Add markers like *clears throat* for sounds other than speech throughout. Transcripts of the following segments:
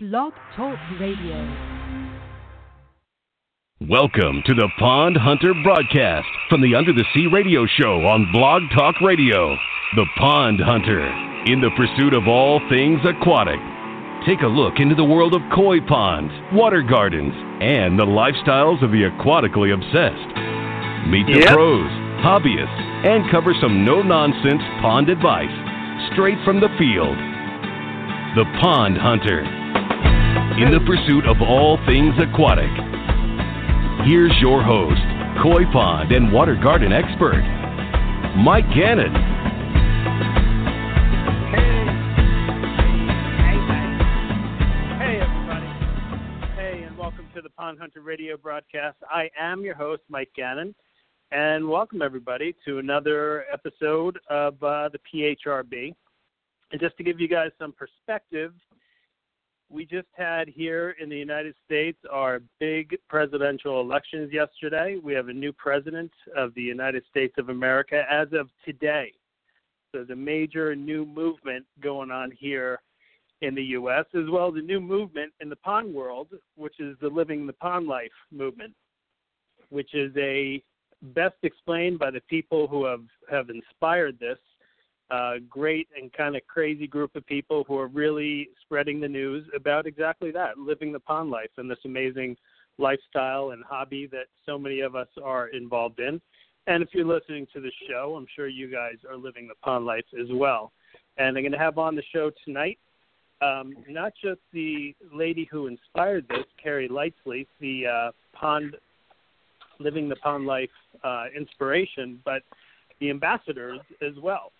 Blog Talk Radio. Welcome to the Pond Hunter broadcast from the Under the Sea radio show on Blog Talk Radio. The Pond Hunter, in the pursuit of all things aquatic. Take a look into the world of koi ponds, water gardens, and the lifestyles of the aquatically obsessed. Meet the Yep. pros, hobbyists, and cover some no nonsense pond advice straight from the field. The Pond Hunter, in the pursuit of all things aquatic. Here's your host, koi pond and water garden expert, Mike Gannon. Hey, Hey, everybody. Hey, and welcome to the Pond Hunter Radio broadcast. I am your host, Mike Gannon, and welcome everybody to another episode of uh, the PHRB. And just to give you guys some perspective, we just had here in the United States our big presidential elections yesterday. We have a new president of the United States of America as of today. So there's a major new movement going on here in the U.S., as well as a new movement in the pond world, which is the Living the Pond Life movement, which is a best explained by the people who have, have inspired this uh, great and kind of crazy group of people who are really spreading the news about exactly that living the pond life and this amazing lifestyle and hobby that so many of us are involved in. And if you're listening to the show, I'm sure you guys are living the pond life as well. And I'm going to have on the show tonight um, not just the lady who inspired this, Karrie Lightsey, the uh, pond living the pond life uh, inspiration, but the ambassadors as well.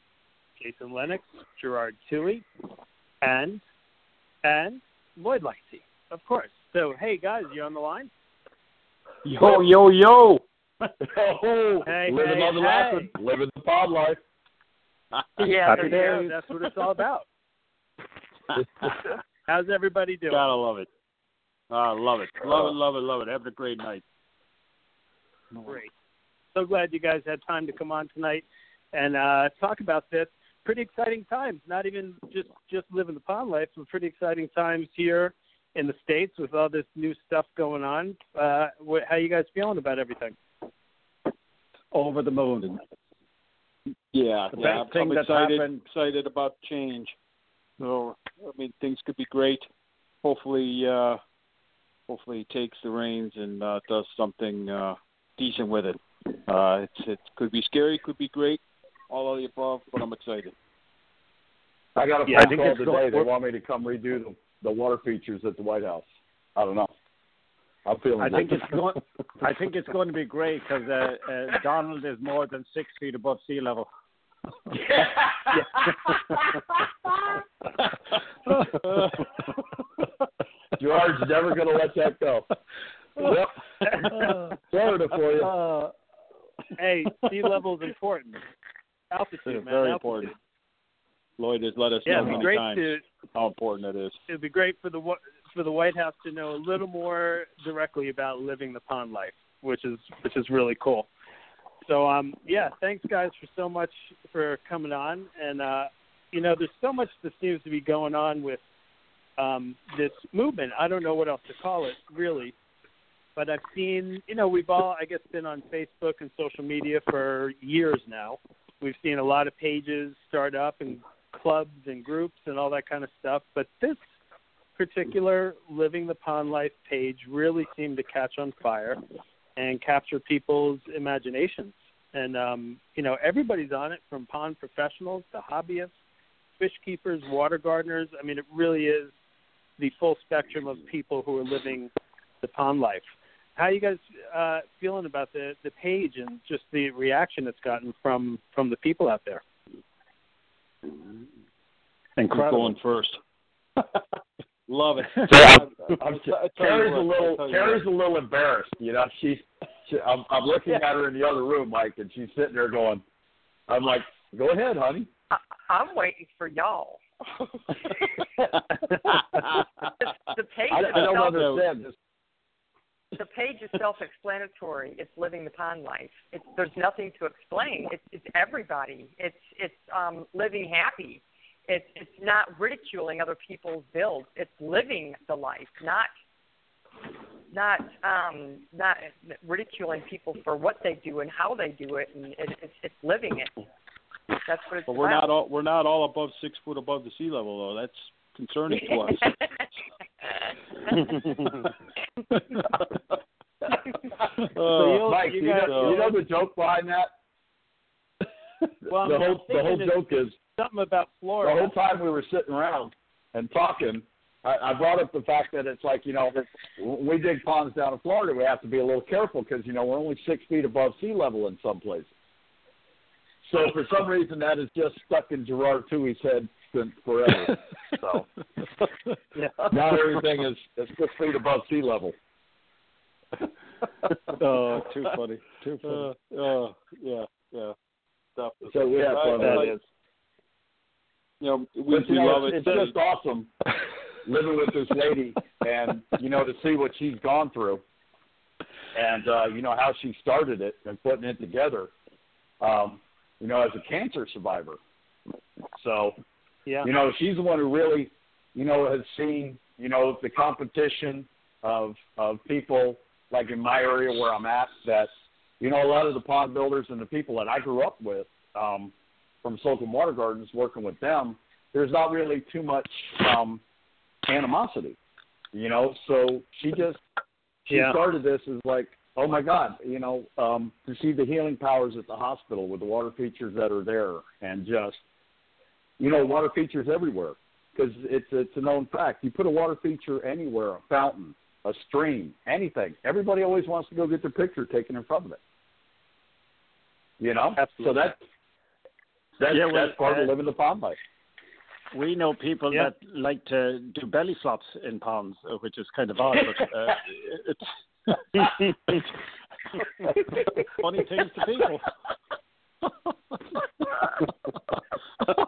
Jason Lenox, Gerard Touhey, and and Lloyd Lightsey, of course. So hey guys, you on the line? Yo, yo, yo. *laughs* Oh, Hey, living hey, on the hey. laughing, living the pod life. *laughs* Yeah, Happy there you days. go. That's what it's all about. *laughs* How's everybody doing? Gotta love it. I love it. Love it, love it, love it. Having a great night. Great. So glad you guys had time to come on tonight and uh, talk about this. Pretty exciting times. Not even just just living the pond life, but pretty exciting times here in the states with all this new stuff going on. Uh, wh- how you guys feeling about everything? Over the moon. Yeah, The yeah. best thing I'm that's excited, happened- excited about change. So, I mean, things could be great. Hopefully, uh, hopefully, he takes the reins and uh, does something uh, decent with it. Uh, it's it could be scary, could be great, all of the above. But I'm excited. I got a Yeah, I phone think call it's today. going- They want me to come redo the, the water features at the White House. I don't know. I'm feeling. I think it's going. I think it's going to be great because uh, uh, Donald is more than six feet above sea level. *laughs* George's never going to let that go. Yep. *laughs* Florida for you. Uh, hey, sea level is important. Altitude, man. Very altitude. important. Lloyd has let us Yeah, know many great times to how important it is. it'd be great for the for the White House to know a little more directly about living the pond life, which is which is really cool. So um yeah, thanks guys for so much for coming on and uh you know there's so much that seems to be going on with um this movement. I don't know what else to call it really. But I've seen, you know, we've all I guess been on Facebook and social media for years now. We've seen a lot of pages start up and clubs and groups and all that kind of stuff. But this particular Living the Pond Life page really seemed to catch on fire and capture people's imaginations. And um, you know, everybody's on it from pond professionals to hobbyists, fish keepers, water gardeners. I mean, it really is the full spectrum of people who are living the pond life. How you guys uh, feeling about the the page and just the reaction it's gotten from from the people out there? incredible. Who's going first? *laughs* Love it. *laughs* I'm, I'm, I'll tell you Karrie's a little. Karrie's a little embarrassed. You know, she's. She, I'm, I'm looking at her in the other room, Mike, and she's sitting there going. I'm like, go ahead, honey. I, I'm waiting for y'all. *laughs* the page I, I don't understand this. The page is self-explanatory. It's living the pond life. It's, there's nothing to explain. It's, it's everybody. It's it's um, living happy. it's it's not ridiculing other people's builds. It's living the life, not not um not ridiculing people for what they do and how they do it and it, it's it's living it that's what it's But we're about. not all we're not all above six foot above the sea level though. That's concerning to us. *laughs* Uh, Mike, you you, got- know, you know the joke behind that? Well, the whole the whole joke is something about Florida. the whole time we were sitting around and talking, I, I brought up the fact that it's like you know when we dig ponds down in Florida, we have to be a little careful because you know we're only six feet above sea level in some places. So for some reason that is just stuck in Gerard Touhey's head since forever. *laughs* So yeah. now everything is, is six feet above sea level. *laughs* oh, too funny. Too funny. Uh, oh, yeah, yeah. Stuff. So we have fun I- with I- it. You know, we, But, you we know, love it's, it. it's just awesome living with this lady and you know to see what she's gone through and uh you know how she started it and putting it together um you know as a cancer survivor so Yeah. you know she's the one who really you know has seen you know the competition of of people like in my area where I'm at that you know a lot of the pond builders and the people that I grew up with um from Slocum Water Gardens working with them there's not really too much um animosity you know so she just she Yeah. started this as like oh my god you know um to see the healing powers at the hospital with the water features that are there and just you know water features everywhere because it's it's a known fact you put a water feature anywhere a fountain a stream anything everybody always wants to go get their picture taken in front of it you know Absolutely. so that's that's, Yeah, well, that's part of uh, living the pond life We know people Yeah. that like to do belly flops in ponds, uh, which is kind of odd, but uh, *laughs* it's *laughs* funny things to people.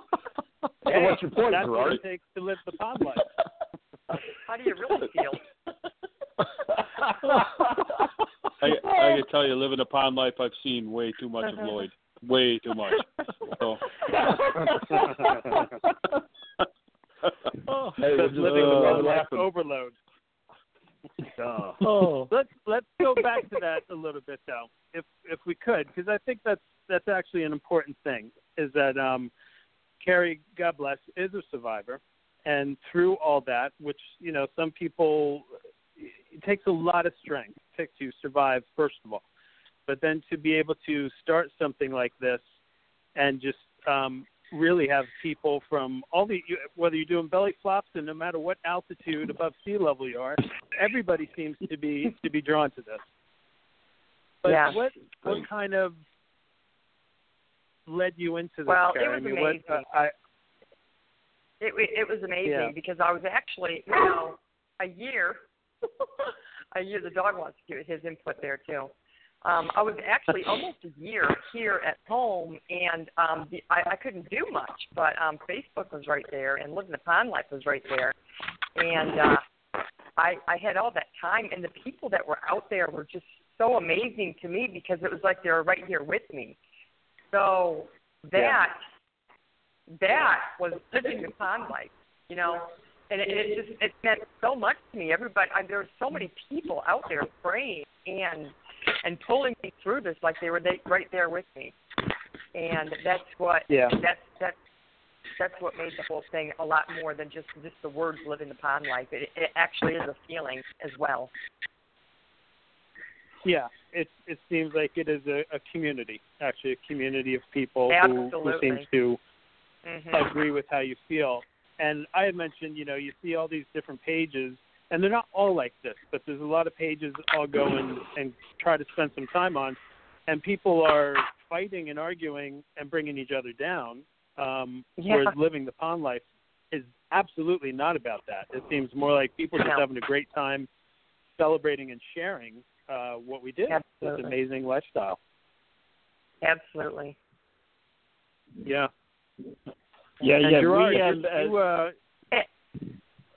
*laughs* Hey, what's your point, that's what it takes to live the pond life. *laughs* How do you really feel? *laughs* I, I can tell you, living a pond life, I've seen way too much of Lloyd. Way too much. So, *laughs* Hey, we're That's living the uh, pond life laughing. overload. Oh, let's let's go back to that a little bit though, if if we could, because I think that's that's actually an important thing. Is that um, Karrie, God bless, is a survivor, and through all that, which you know, some people it takes a lot of strength to, to survive. First of all, but then to be able to start something like this, and just um, really have people from all the whether you're doing belly flops and no matter what altitude above sea level you are, everybody seems to be to be drawn to this. But Yeah. what what kind of led you into this? Well, it was I mean, what- amazing. I, It it was amazing Yeah. because I was actually, you know, a year, *laughs* a year. The dog wants to give his input there too. Um, I was actually almost a year here at home, and um, the, I, I couldn't do much. But um, Facebook was right there, and Living the Pond Life was right there, and uh, I I had all that time, and the people that were out there were just so amazing to me because it was like they were right here with me. So that that was living the pond life, you know. And it, it just it meant so much to me. Everybody, I, there were so many people out there praying and and pulling me through this, like they were they, right there with me. And that's what Yeah. that's that's that's what made the whole thing a lot more than just just the words living the pond life. It, it actually is a feeling as well. Yeah, it it seems like it is a, a community, actually a community of people who, who seems to hmm agree with how you feel. And I had mentioned, you know, you see all these different pages, and they're not all like this, but there's a lot of pages I'll go and, and try to spend some time on, and people are fighting and arguing and bringing each other down. Um, Yeah. Whereas living the pond life is absolutely not about that. It seems more like people just having a great time celebrating and sharing uh, what we did. This amazing lifestyle. Absolutely. Yeah. yeah, and yeah. Gerard, we, you, um, you, uh,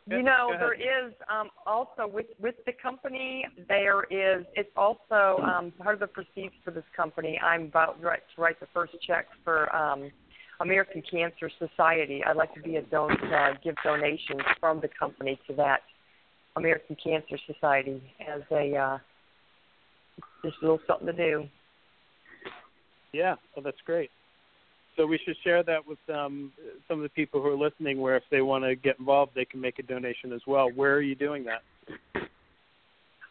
You know, there is um, also with with the company. There is. It's also um, part of the proceeds for this company. I'm about to write, to write the first check for um, American Cancer Society. I'd like to be a don uh, give donations from the company to that American Cancer Society as a uh, just a little something to do. Yeah, well, that's great. So we should share that with um, some of the people who are listening, where if they want to get involved, they can make a donation as well. Where are you doing that?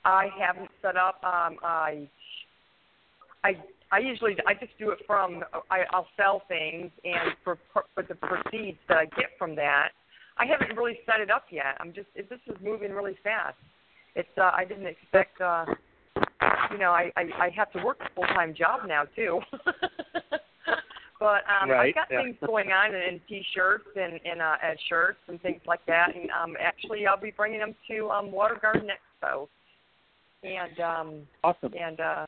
I haven't set up. Um, I, I, I usually I just do it from. I, I'll sell things, and for for the proceeds that I get from that, I haven't really set it up yet. I'm just it, this is moving really fast. It's uh, I didn't expect. Uh, you know, I, I I have to work a full time job now too. *laughs* but um right, I've got yeah. things going on in, in t-shirts and and uh, and shirts and things like that. And um actually, I'll be bringing them to um Water Garden Expo. And um Awesome. and uh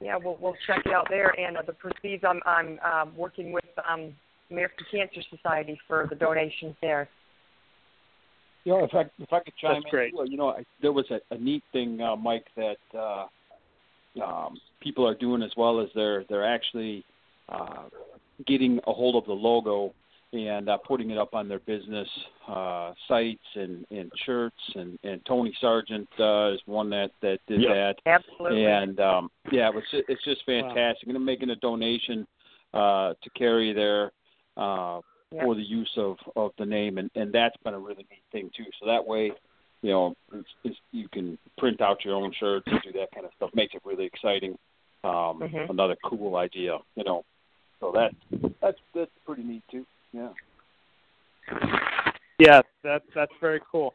yeah, we'll we'll check it out there. And uh, the proceeds, I'm I'm um, working with um American Cancer Society for the donations there. You know, if I if I could chime That's in, great. you know, I, there was a, a neat thing, uh, Mike, that uh, um, people are doing as well as they're they're actually uh, getting a hold of the logo and uh, putting it up on their business uh, sites and, and shirts. And, and Tony Sargent uh, is one that that did Yeah. that. Absolutely. And um, yeah, it was it's just fantastic. And I'm making a donation uh, to Karrie there uh, Yeah. for the use of of the name, and and that's been a really neat thing too. So that way, you know, it's, it's, you can print out your own shirts and do that kind of stuff. Makes it really exciting. Um, Mhm. Another cool idea, you know. So that that's that's pretty neat too. Yeah. Yeah, that's that's very cool.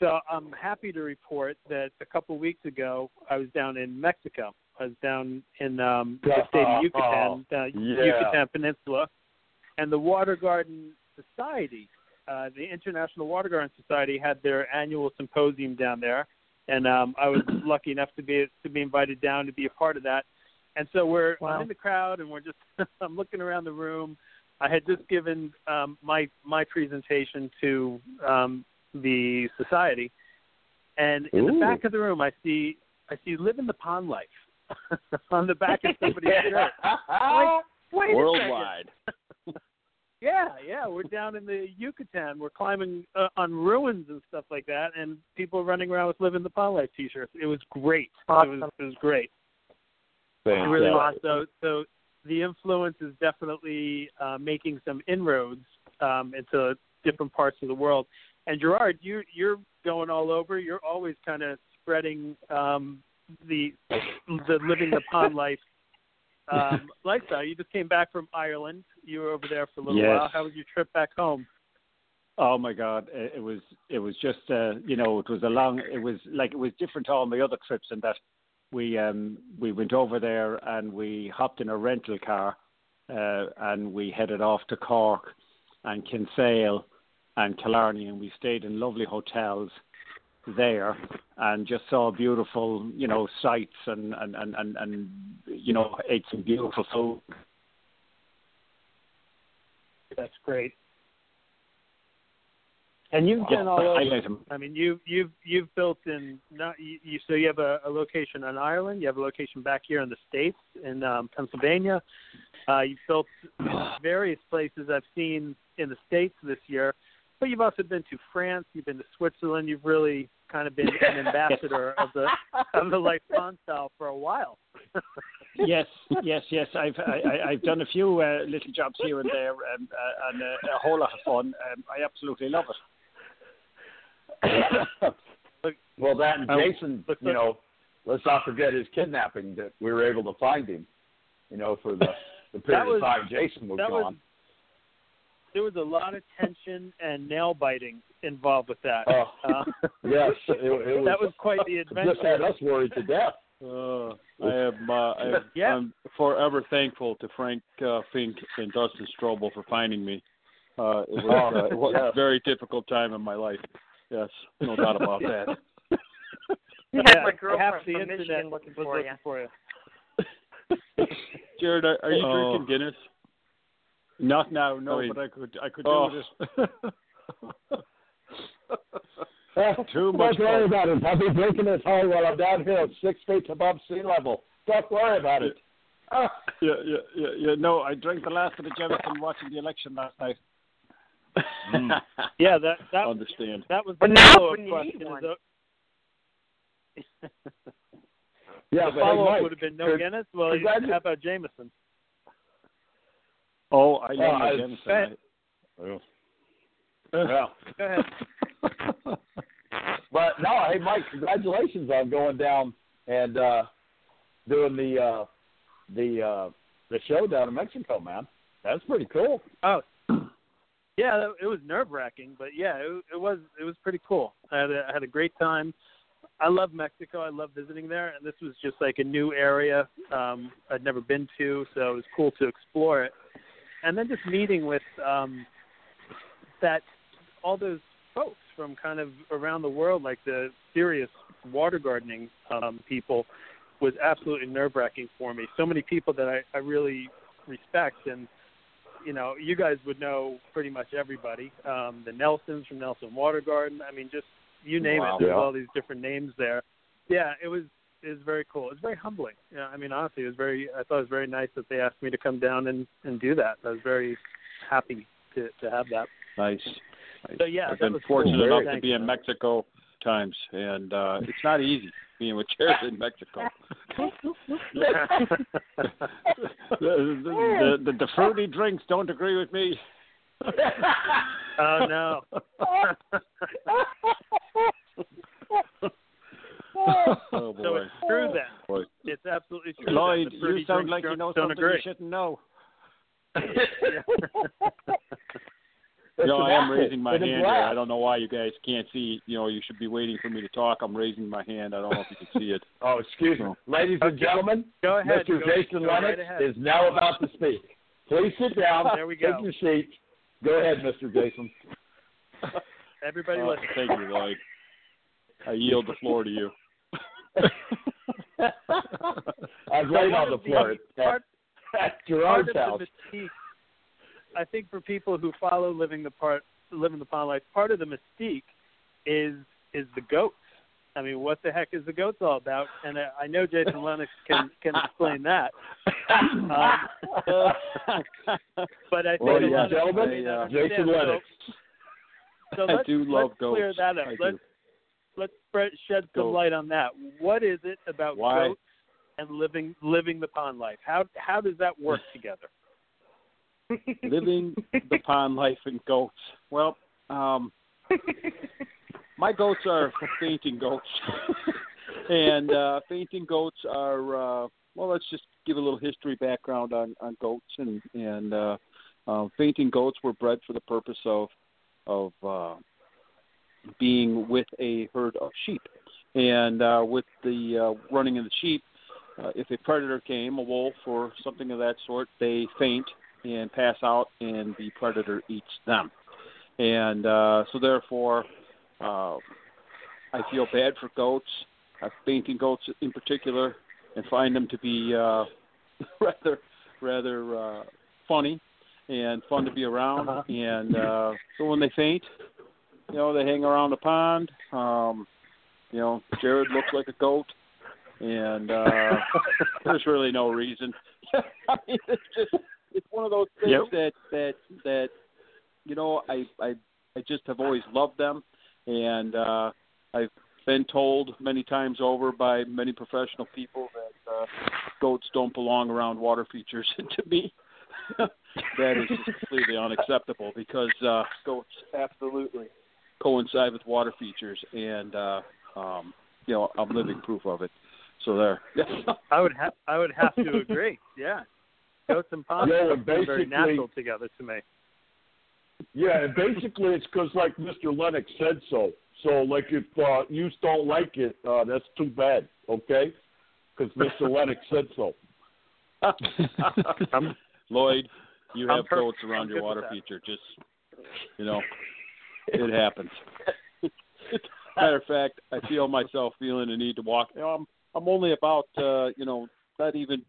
So I'm happy to report that a couple of weeks ago I was down in Mexico. I was down in um, the state of Yucatan, uh, yeah. Yucatan Peninsula, and the Water Garden Society, uh, the International Water Garden Society, had their annual symposium down there, and um, I was *clears throat* lucky enough to be to be invited down to be a part of that. And so we're Wow. In the crowd, and we're just *laughs* I'm looking around the room. I had just given um, my my presentation to um, the society, and in the back of the room, I see I see living the pond life *laughs* on the back of somebody's *laughs* shirt. Like, wait a second. Worldwide. Yeah, yeah, we're down in the Yucatan. We're climbing uh, on ruins and stuff like that, and people are running around with "Living the Pond Life" T-shirts. It was great. It was it was great. It Fantastic. really was. Awesome. So, so the influence is definitely uh, making some inroads um, into different parts of the world. And Gerard, you you're going all over. You're always kind of spreading um, the the living the pond *laughs* life *laughs* um, lifestyle. You just came back from Ireland. You were over there for a little Yes. while. How was your trip back home? Oh my God! It, it was it was just uh, you know it was a long it was like it was different to all my other trips in that we um we went over there and we hopped in a rental car uh, and we headed off to Cork and Kinsale and Killarney and we stayed in lovely hotels there and just saw beautiful you know sights and and and and, and you know ate some beautiful food. That's great. And you've been all over. I let him. I mean, you've you've you've built in not you, you so you have a, a location in Ireland, you have a location back here in the states in um, Pennsylvania. Uh, you've built *sighs* various places I've seen in the states this year, but you've also been to France, you've been to Switzerland. You've really kind of been an ambassador of the of the life pond style for a while. *laughs* yes, yes, yes. I've I, I- I've done a few uh, little jobs here and there, um, uh, and uh, a whole lot of fun. Um, I absolutely love it. *coughs* well, that and Oh, Jason, look, you know, let's not forget his kidnapping that we were able to find him. You know, for the the period was- of time Jason was that was- gone. There was a lot of tension and nail biting involved with that. Oh, Uh, *laughs* yes, it, it *laughs* was. that was quite the adventure. Just had us worried to death. Uh, *laughs* I am uh, I am, Yeah. I'm forever thankful to Frank uh, Fink and Dustin Strobel for finding me. Uh, it was, uh, it was Yes. a very difficult time in my life. Yes, no doubt about that. You had Yeah, my half girlfriend the from internet Michigan looking was for you. looking for you. Jared, are, are you Oh. drinking Guinness? Not now, no, I mean- but I could I could Oh. do this. *laughs* *laughs* Too much Don't worry about it. I'll be drinking this hard while I'm down here at six feet above sea level. Don't worry about it. Ah. Yeah, yeah, yeah, yeah. No, I drank the last of the Jameson watching the election last night. Mm. *laughs* Yeah, that that Understand. that was But the now follow-up when you need question. one. Is the- Yeah, the follow-up Mike, would have been no could- Guinness. Well, congratu- how about Jameson? Oh, I Oh, love my I- Jameson. Hey. I- yeah. *laughs* Go ahead. But no, hey Mike, congratulations on going down and uh doing the uh the uh the show down in Mexico, man. That's pretty cool. Oh, *clears throat* yeah, it was nerve wracking, but yeah, it, it was it was pretty cool. I had a, I had a great time. I love Mexico. I love visiting there, and this was just like a new area um, I'd never been to, so it was cool to explore it. And then just meeting with um, that all those folks from kind of around the world, like the serious water gardening um, people, was absolutely nerve wracking for me. So many people that I, I really respect and you know, you guys would know pretty much everybody. Um, the Nelsons from Nelson Water Garden. I mean, just you name Wow. it. There's Yeah. all these different names there. Yeah, it was it was very cool. It was very humbling. Yeah, I mean, honestly, it was very. I thought it was very nice that they asked me to come down and and do that. I was very happy to to have that. Nice. So yeah, I've been fortunate cool. enough to be in. Mexico times, and uh it's not easy being with Jared in Mexico. *laughs* the, the, the, the fruity drinks don't agree with me. oh no. *laughs* *laughs* Oh so it's true then. boy. It's absolutely true. Lloyd, you sound like you know something agree. you shouldn't know. *laughs* You know, I am raising my hand here. I don't know why you guys can't see. You know, you should be waiting for me to talk. I'm raising my hand. I don't know if you can see it. *laughs* Oh, excuse me. Ladies and gentlemen, Go ahead. Mr. Go- Jason go right Lenox ahead. is now about to speak. Please sit down. There we go. Take your seat. Go ahead, Mr. Jason. Everybody Uh, listen. thank you, Lloyd. I yield the floor to you. I've laid on the floor at, at Gerard's house. mystique, I think for people who follow living the part living the pond life, part of the mystique is is the goats. I mean, what the heck is the goats all about? And uh, I know Jason Lenox can can explain that. Um, *laughs* but I think Ladies a and lot of people gentlemen, may not Jason understand. So- Lenox. So, I let's, do love let's clear goats. that up. I let's do. Let's spread, shed some Goats. light on that. What is it about Why? goats and living living the pond life? How how does that work *laughs* together? Living the pond life and goats. Well, um, my goats are fainting goats, *laughs* and uh, fainting goats are. Uh, well, let's just give a little history background on on goats and and uh, uh, fainting goats were bred for the purpose of of uh, being with a herd of sheep, and uh, with the uh, running of the sheep, uh, if a predator came, a wolf or something of that sort, they faint and pass out, and the predator eats them. And uh, so, therefore, uh, I feel bad for goats, uh, fainting goats in particular, and find them to be uh, *laughs* rather, rather uh, funny and fun to be around. Uh-huh. And uh, so, when they faint, you know, they hang around the pond. Um, you know, Jared looks like a goat, and uh, *laughs* there's really no reason. *laughs* I mean, it's just it's one of those things Yep. that that that you know I I I just have always loved them, and uh, I've been told many times over by many professional people that uh, goats don't belong around water features, *laughs* and to me. that is just completely unacceptable because uh, goats absolutely coincide with water features, and uh, um, you know I'm living *clears throat* proof of it. So there. *laughs* I would have I would have to agree. Yeah, goats and ponds Yeah, seem very natural together to me. Yeah, and basically it's because like Mr. Lenox said so. So like if uh, you don't like it, uh, that's too bad. Okay, because Mr. *laughs* Lenox said so. *laughs* Lloyd, you have goats around I'm your water feature. Just you know, it happens. *laughs* Matter of fact, I feel myself feeling the need to walk. You know, I'm I'm only about uh, you know not even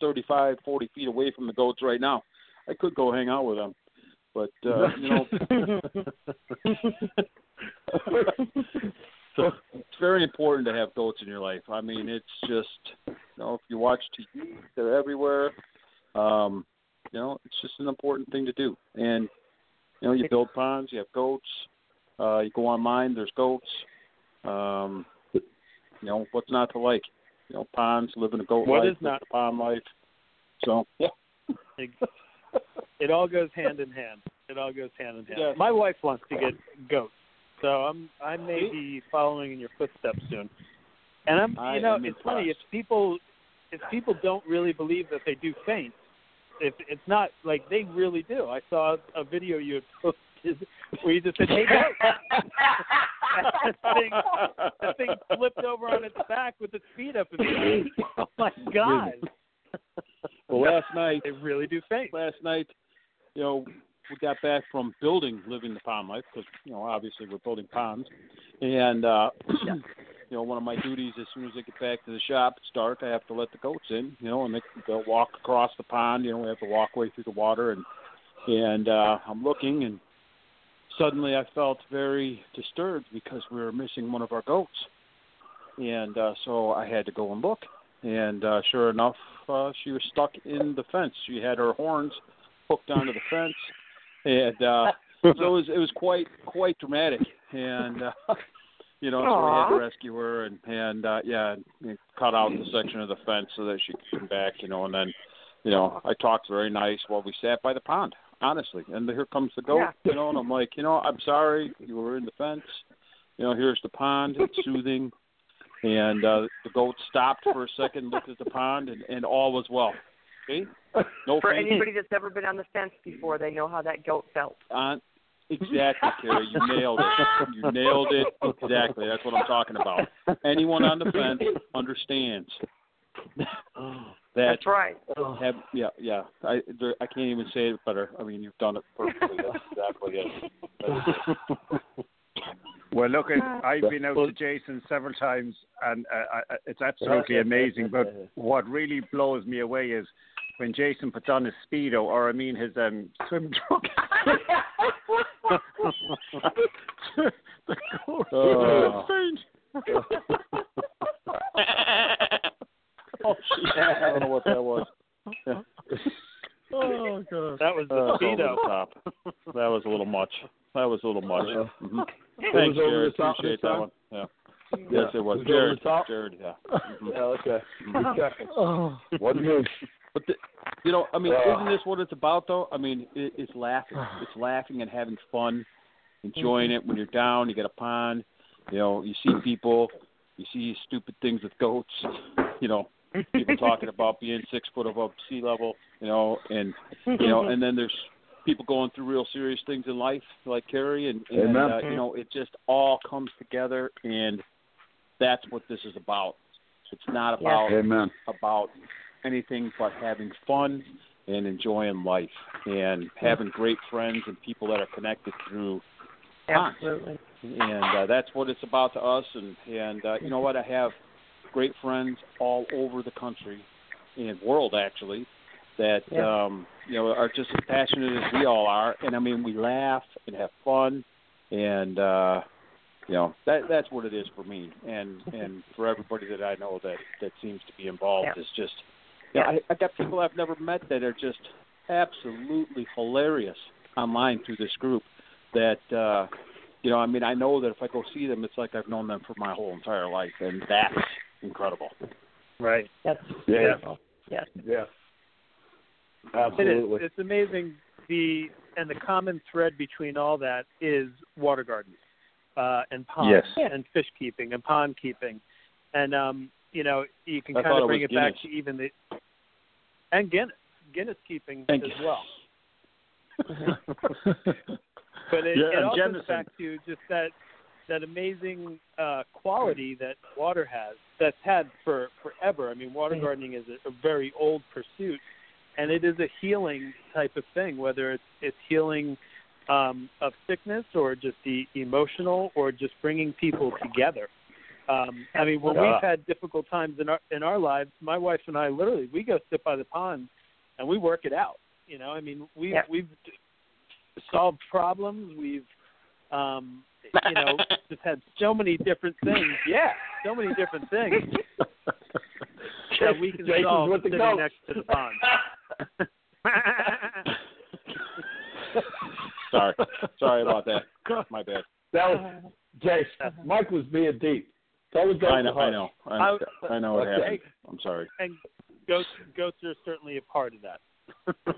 thirty five, forty feet away from the goats right now. I could go hang out with them, but uh, you know, *laughs* so it's very important to have goats in your life. I mean, it's just you know if you watch TV, they're everywhere. Um, you know, it's just an important thing to do. And you know, you build ponds, you have goats. Uh, you go online, there's goats. Um, you know, what's not to like? You know, ponds, living a goat What life, is not- pond life. So yeah, *laughs* It, it all goes hand in hand. It all goes hand in hand. Yes. My wife wants to get goats, so I'm I may be following in your footsteps soon. And I'm I you know am it's funny if people if people don't really believe that they do faint, if it's not like they really do. I saw a video you had posted *laughs* where you just said, "Hey, goat." *laughs* *laughs* that thing, that thing flipped over on its back with its feet up in the air. Oh my god! well, last night They really do faint. last night, you know, we got back from building living the pond life because you know obviously we're building ponds, and uh, *clears throat* you know one of my duties as soon as I get back to the shop, dark. I have to let the goats in, you know, and they, they'll walk across the pond. You know, we have to walk way through the water, and and uh, I'm looking, and suddenly I felt very disturbed because we were missing one of our goats, and uh, so I had to go and look, and uh, sure enough, uh, she was stuck in the fence. She had her horns hooked onto the fence, and uh, so it was it was quite quite dramatic. And uh, you know, so we had to rescue her and and uh, yeah, cut out the section of the fence so that she could come back. You know, and then you know I talked very nice while we sat by the pond. Honestly, and here comes the goat. Yeah. You know, and I'm like, you know, I'm sorry you were in the fence. You know, here's the pond. It's soothing. And uh, the goat stopped for a second, looked at the pond, and, and all was well. See? No For fainting. anybody that's ever been on the fence before, they know how that goat felt. On exactly, Karrie. You nailed it. You nailed it exactly. That's what I'm talking about. Anyone on the fence understands that. That's right. Have, yeah, yeah. I there, I can't even say it better. I mean, you've done it perfectly. That's exactly it. That's it. Well, look, it, I've been out to Jason several times, and uh, I, it's absolutely amazing. But *laughs* what really blows me away is when Jason puts on his speedo, or I mean his um, swim trunk. the goat Oh. faint. oh, shit. I don't know what that was. *laughs* Oh god. That was the Uh, speedo. over *laughs* top. That was a little much. That was a little much. Uh, hmm It Thanks, was over Jared. the top Appreciate that time? one. Yeah. Yeah. Yes, it was. Was Jared. Jared. Yeah. Mhm. Yeah, okay. Good checking. Oh. Wasn't me. But the, you know, I mean, Uh. isn't this what it's about, though? I mean, it, it's laughing. *sighs* It's laughing and having fun, enjoying it. When you're down, you get a pond. You know, you see people. You see stupid things with goats. You know, people talking *laughs* about being six foot above sea level. You know, and you know, *laughs* and then there's people going through real serious things in life, like Karrie, and, and uh, you know, it just all comes together, and that's what this is about. It's not Yeah. about Amen. about anything but having fun and enjoying life and having great friends and people that are connected through. Absolutely. And uh, that's what it's about to us. And and uh, you know what? I have great friends all over the country and world actually that Yeah. um, you know are just as passionate as we all are. And I mean, we laugh and have fun, and uh, you know that that's what it is for me and and for everybody that I know that that seems to be involved Yeah. is just. You know, Yeah. I, I got people I've never met that are just absolutely hilarious online through this group. That uh, you know, I mean, I know that if I go see them, it's like I've known them for my whole entire life, and that's incredible. Right. That's Yeah. beautiful. Yes. Yeah. It is. Absolutely. It's amazing. The and the common thread between all that is water gardens uh, and ponds Yes. and fish keeping and pond keeping, and um, you know you can I kind of bring was it back to even the and Guinness Guinness keeping Thank as you. well. *laughs* But it, Yeah, it all comes back to just that that amazing uh, quality that water has that's had for forever. I mean, water gardening is a, a very old pursuit, and it is a healing type of thing. Whether it's it's healing um, of sickness or just the emotional or just bringing people together. Um, I mean, when we've had difficult times in our in our lives, my wife and I literally we go sit by the pond and we work it out. You know, I mean, we've Yeah. we've solved problems. We've um, you know *laughs* just had so many different things. Yeah, so many different things that we can Jason's solve with the sitting goat. next to the pond. *laughs* Sorry, sorry about that. *laughs* My bad. That was Jace. Mike was being deep. Tell the goats I know. I know. I, I- I know what Okay. happened. I'm sorry. and goats goats are certainly a part of that. *laughs*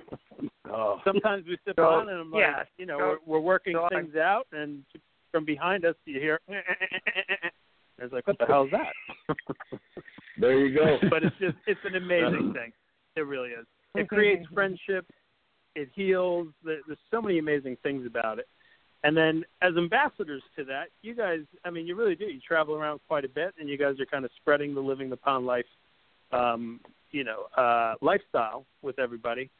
Oh. Sometimes we sit So, on and I'm like, yeah, you know, so- we're, we're working so I- things out, and from behind us you hear. Eh, eh, eh, it's like, what the hell is that? *laughs* There you go. *laughs* but it's just it's an amazing thing. It really is. It creates friendship. It heals. There's so many amazing things about it. And then as ambassadors to that, you guys, I mean, you really do. You travel around quite a bit, and you guys are kind of spreading the living the pond life, um, you know, uh, lifestyle with everybody.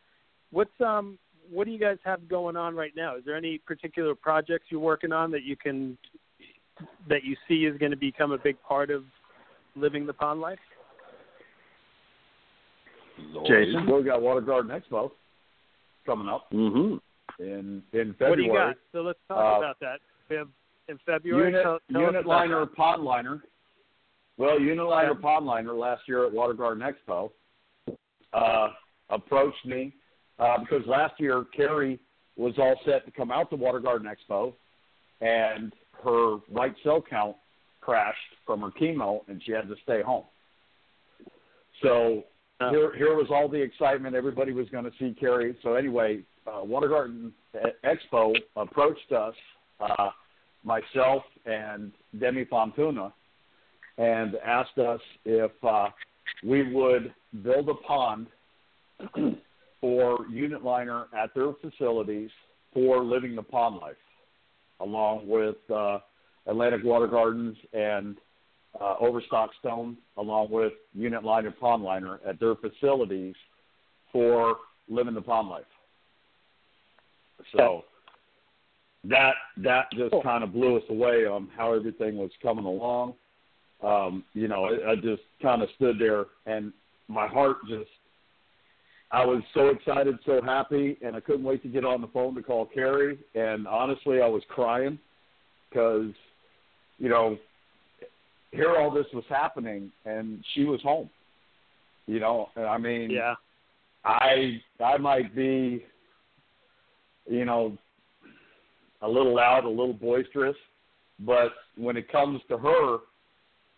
What's um, what do you guys have going on right now? Is there any particular projects you're working on that you can, that you see is going to become a big part of living the pond life? Jason? We got Water Garden Expo coming up Mm-hmm. In in What February. do you got? So let's talk Uh, about that. In February. Unit tell, tell unit liner that. pond liner. Well, unit liner Okay. pond liner last year at Water Garden Expo uh, approached me uh, because last year Karrie was all set to come out to Water Garden Expo, and her white cell count crashed from her chemo, and she had to stay home. So Here, here was all the excitement. Everybody was going to see Karrie. So anyway, uh, Water Garden Expo approached us, uh, myself and Demi Fontuna, and asked us if uh, we would build a pond *clears throat* for unit liner at their facilities for living the pond life, along with uh, Atlantic Water Gardens and uh, Overstock Stone, along with unit liner pond liner at their facilities for living the pond life. So that that just kind of blew us away on how everything was coming along. Um, you know, I, I just kind of stood there and my heart just I was so excited, so happy, and I couldn't wait to get on the phone to call Karrie. And honestly, I was crying because, you know, here all this was happening, and she was home. You know, I mean, Yeah. I I might be, you know, a little loud, a little boisterous, but when it comes to her,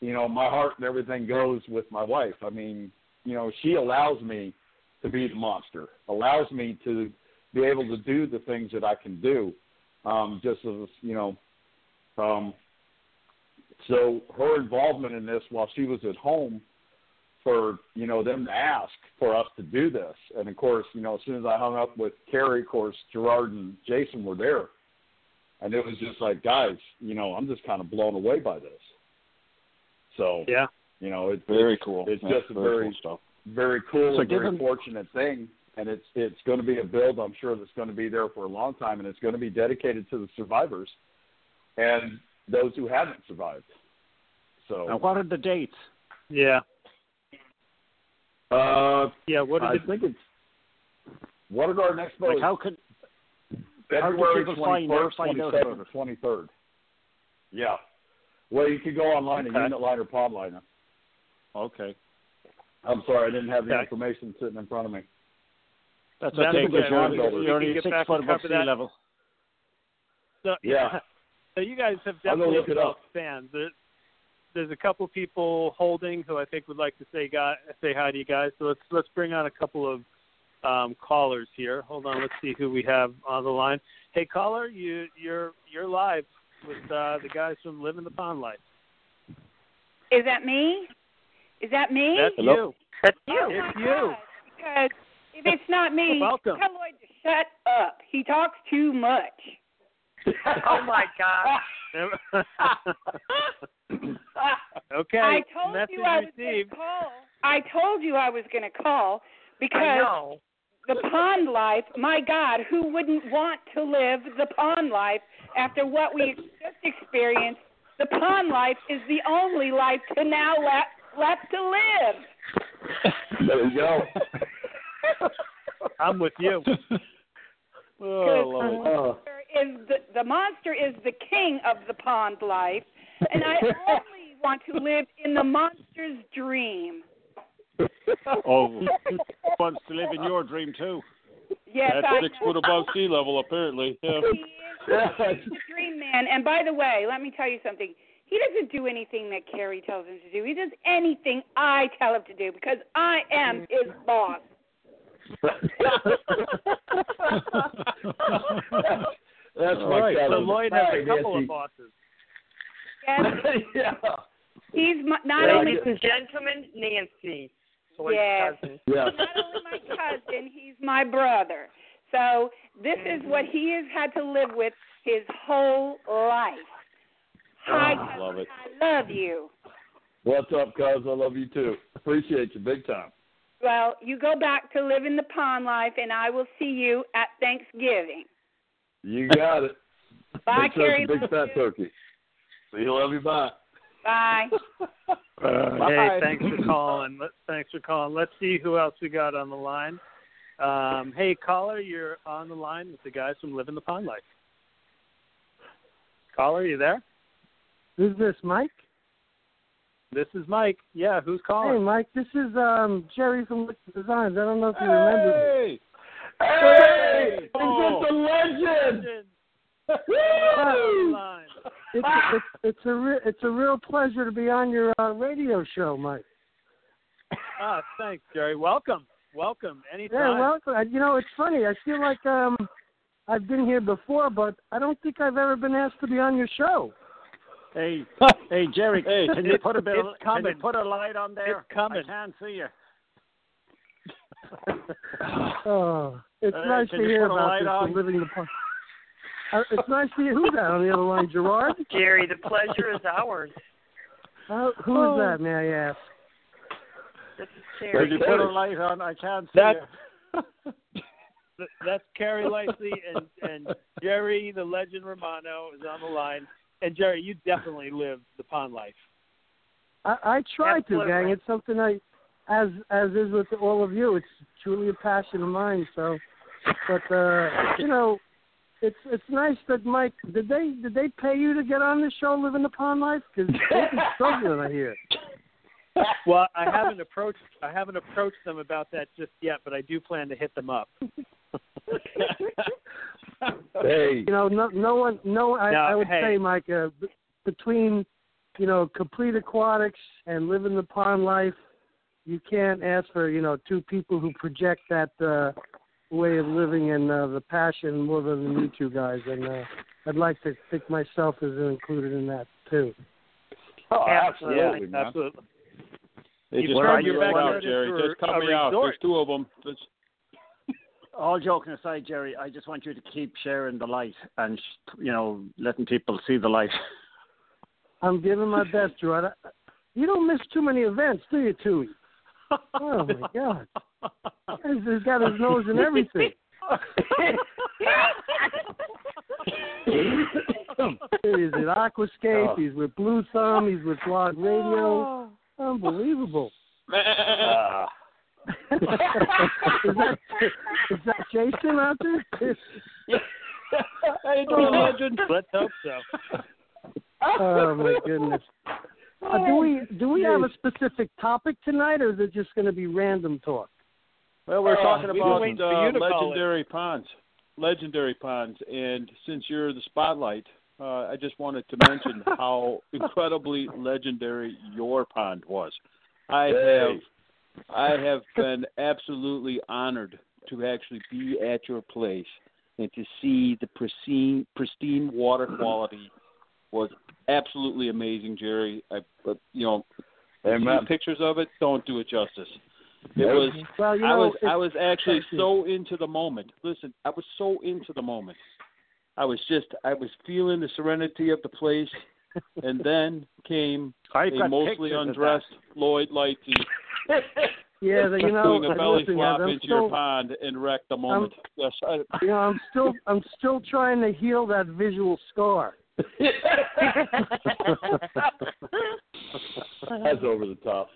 you know, my heart and everything goes with my wife. I mean, you know, she allows me to be the monster, allows me to be able to do the things that I can do. Um, just as you know, um, so her involvement in this while she was at home for you know them to ask for us to do this, and of course you know as soon as I hung up with Karrie, of course Gerard and Jason were there, and it was just like guys, you know I'm just kind of blown away by this. So Yeah. you know it's Very cool. It's Yeah, just a very very cool stuff. very cool So and very given- fortunate thing and it's it's going to be a build i'm sure that's going to be there for a long time and it's going to be dedicated to the survivors and those who haven't survived so And what are the dates? Yeah. uh Yeah. What is i it? think it's water garden expo Like how could february 21st out- find out 22nd about 23rd yeah well you could go online Okay. to unit liner pond liner okay? i'm sorry i didn't have the Okay. information sitting in front of me That's That's okay okay. because you're, only- you're only get six back foot and above sea level. So, Yeah. *laughs* So you guys have definitely look it up. fans. There, there's a couple people holding who I think would like to say guy, say hi to you guys. So let's let's bring on a couple of um, callers here. Hold on, let's see who we have on the line. Hey caller, you you're you're live with uh, the guys from Living the Pond Life. Is that me? Is that me? That's Hello? you. That's oh you. my It's you. God. Because if it's not me, Welcome. tell Lloyd to shut up. He talks too much. *laughs* Oh my God. *laughs* okay. I told message you I was going received. to call. I told you I was going to call I because know. the pond life. My God, who wouldn't want to live the pond life after what we just experienced? The pond life is the only life to now left left to live. there you go I'm with you. *laughs* Oh, Lord. uh, is the the monster is the king of the pond life, and I only *laughs* want to live in the monster's dream. oh, *laughs* wants to live in your dream too. Yes, That's I six know. foot above sea level, apparently. Yeah. He is the dream man. And by the way, let me tell you something. He doesn't do anything that Karrie tells him to do. He does anything I tell him to do because I am his boss. *laughs* That's All my right. So Lloyd has a couple Nancy. of bosses. Yes, *laughs* yeah. he's my, not Yeah, only Ladies and gentlemen, Nancy, Lloyd's Yes. cousin. Yeah. not only my cousin, he's my brother. So this is what he has had to live with his whole life. Hi, Oh, cousin. love it. I love you. What's up, cuz? I love you too. Appreciate you big time. Well, you go back to living the pond life, and I will see you at Thanksgiving. You got it. *laughs* Bye, big Karrie. turkey, big fat turkey. See you. Love you. Bye. *laughs* Bye. Hey, thanks for calling. Let, thanks for calling. Let's see who else we got on the line. Um, hey, caller, you're on the line with the guys from Living the Pond Life. Caller, are you there? Who's this, Mike? This is Mike. Yeah, who's calling? Hey. Mike, this is um Jerry from Liquid Designs. I don't know if you remember me. Hey! Hey, Oh. it's a legend. On Woo! It's it's, it's a re- it's a real pleasure to be on your uh, radio show, Mike. Ah, thanks, Jerry. Welcome. Welcome. Anytime. Yeah, well, uh, you know, it's funny. I feel like um I've been here before, but I don't think I've ever been asked to be on your show. Hey, *laughs* hey, Jerry, Hey, can you put a bit? it's Can you coming. put a light on there? It's coming. I can't see you. *laughs* Oh, it's Uh, nice to hear about this. on? the living the pond. Uh, it's nice to hear who's that on the other line, Gerard. *laughs* Jerry, the pleasure is ours. Uh, who is that, may I ask? This is Can Jerry. you put a light on? I can't see That's- you. *laughs* That's Karrie Lightsey and, and Jerry, the legend Romano, is on the line. And Jerry, you definitely live the pond life. I, I try Absolutely. to, gang. It's something I, as as is with all of you, it's truly a passion of mine. So, but uh, you know, it's it's nice that Mike. Did they did they pay you to get on the show, Living the Pond Life? Because they've been struggling, I hear. *laughs* Well, I haven't approached I haven't approached them about that just yet, but I do plan to hit them up. *laughs* Hey, You know, no no one, no. I, No, I would hey. say, Mike, uh, b- between you know, complete aquatics and living the pond life, you can't ask for you know two people who project that uh, way of living and uh, the passion more than you two guys. And uh, I'd like to think myself is included in that too. oh, Absolutely. absolutely, man. Absolutely. They You just turned cut me your right backyard out, Jerry. Just cut a me out. There's two of them. That's, *laughs* All joking aside, Jerry, I just want you to keep sharing the light and you know letting people see the light. *laughs* I'm giving my best, Gerard. I- You don't miss too many events, do you, Touhey? Oh my *laughs* God! He's he's got his nose in everything. *laughs* he's at Aquascape. Oh. He's with Blue Thumb. He's with Blog Radio. Unbelievable. Ah. *laughs* is that is that Jason out there? How you doing, legend? Let's hope so. oh my goodness. Uh, do we do we have a specific topic tonight, or is it just going to be random talk? Well, we're Uh, talking about waiting uh, to call legendary ponds, legendary ponds, and since you're the spotlight, uh, I just wanted to mention *laughs* how incredibly legendary your pond was. I have, I have been absolutely honored to actually be at your place and to see the pristine, pristine water quality was absolutely amazing, Jerry. I, but you know, Amen. see pictures of it don't do it justice. It Nope. was Well, you I know, was I was actually thank so into the moment. Listen, I was so into the moment. I was just I was feeling the serenity of the place, and *laughs* then came I've a mostly undressed Lloyd Lightsey. *laughs* yeah, the- you know, doing a belly listen, flop guys, I'm into your pond and wrecked the moment. yes, I, *laughs* you know, I'm still, I'm still trying to heal that visual scar. That's over the top.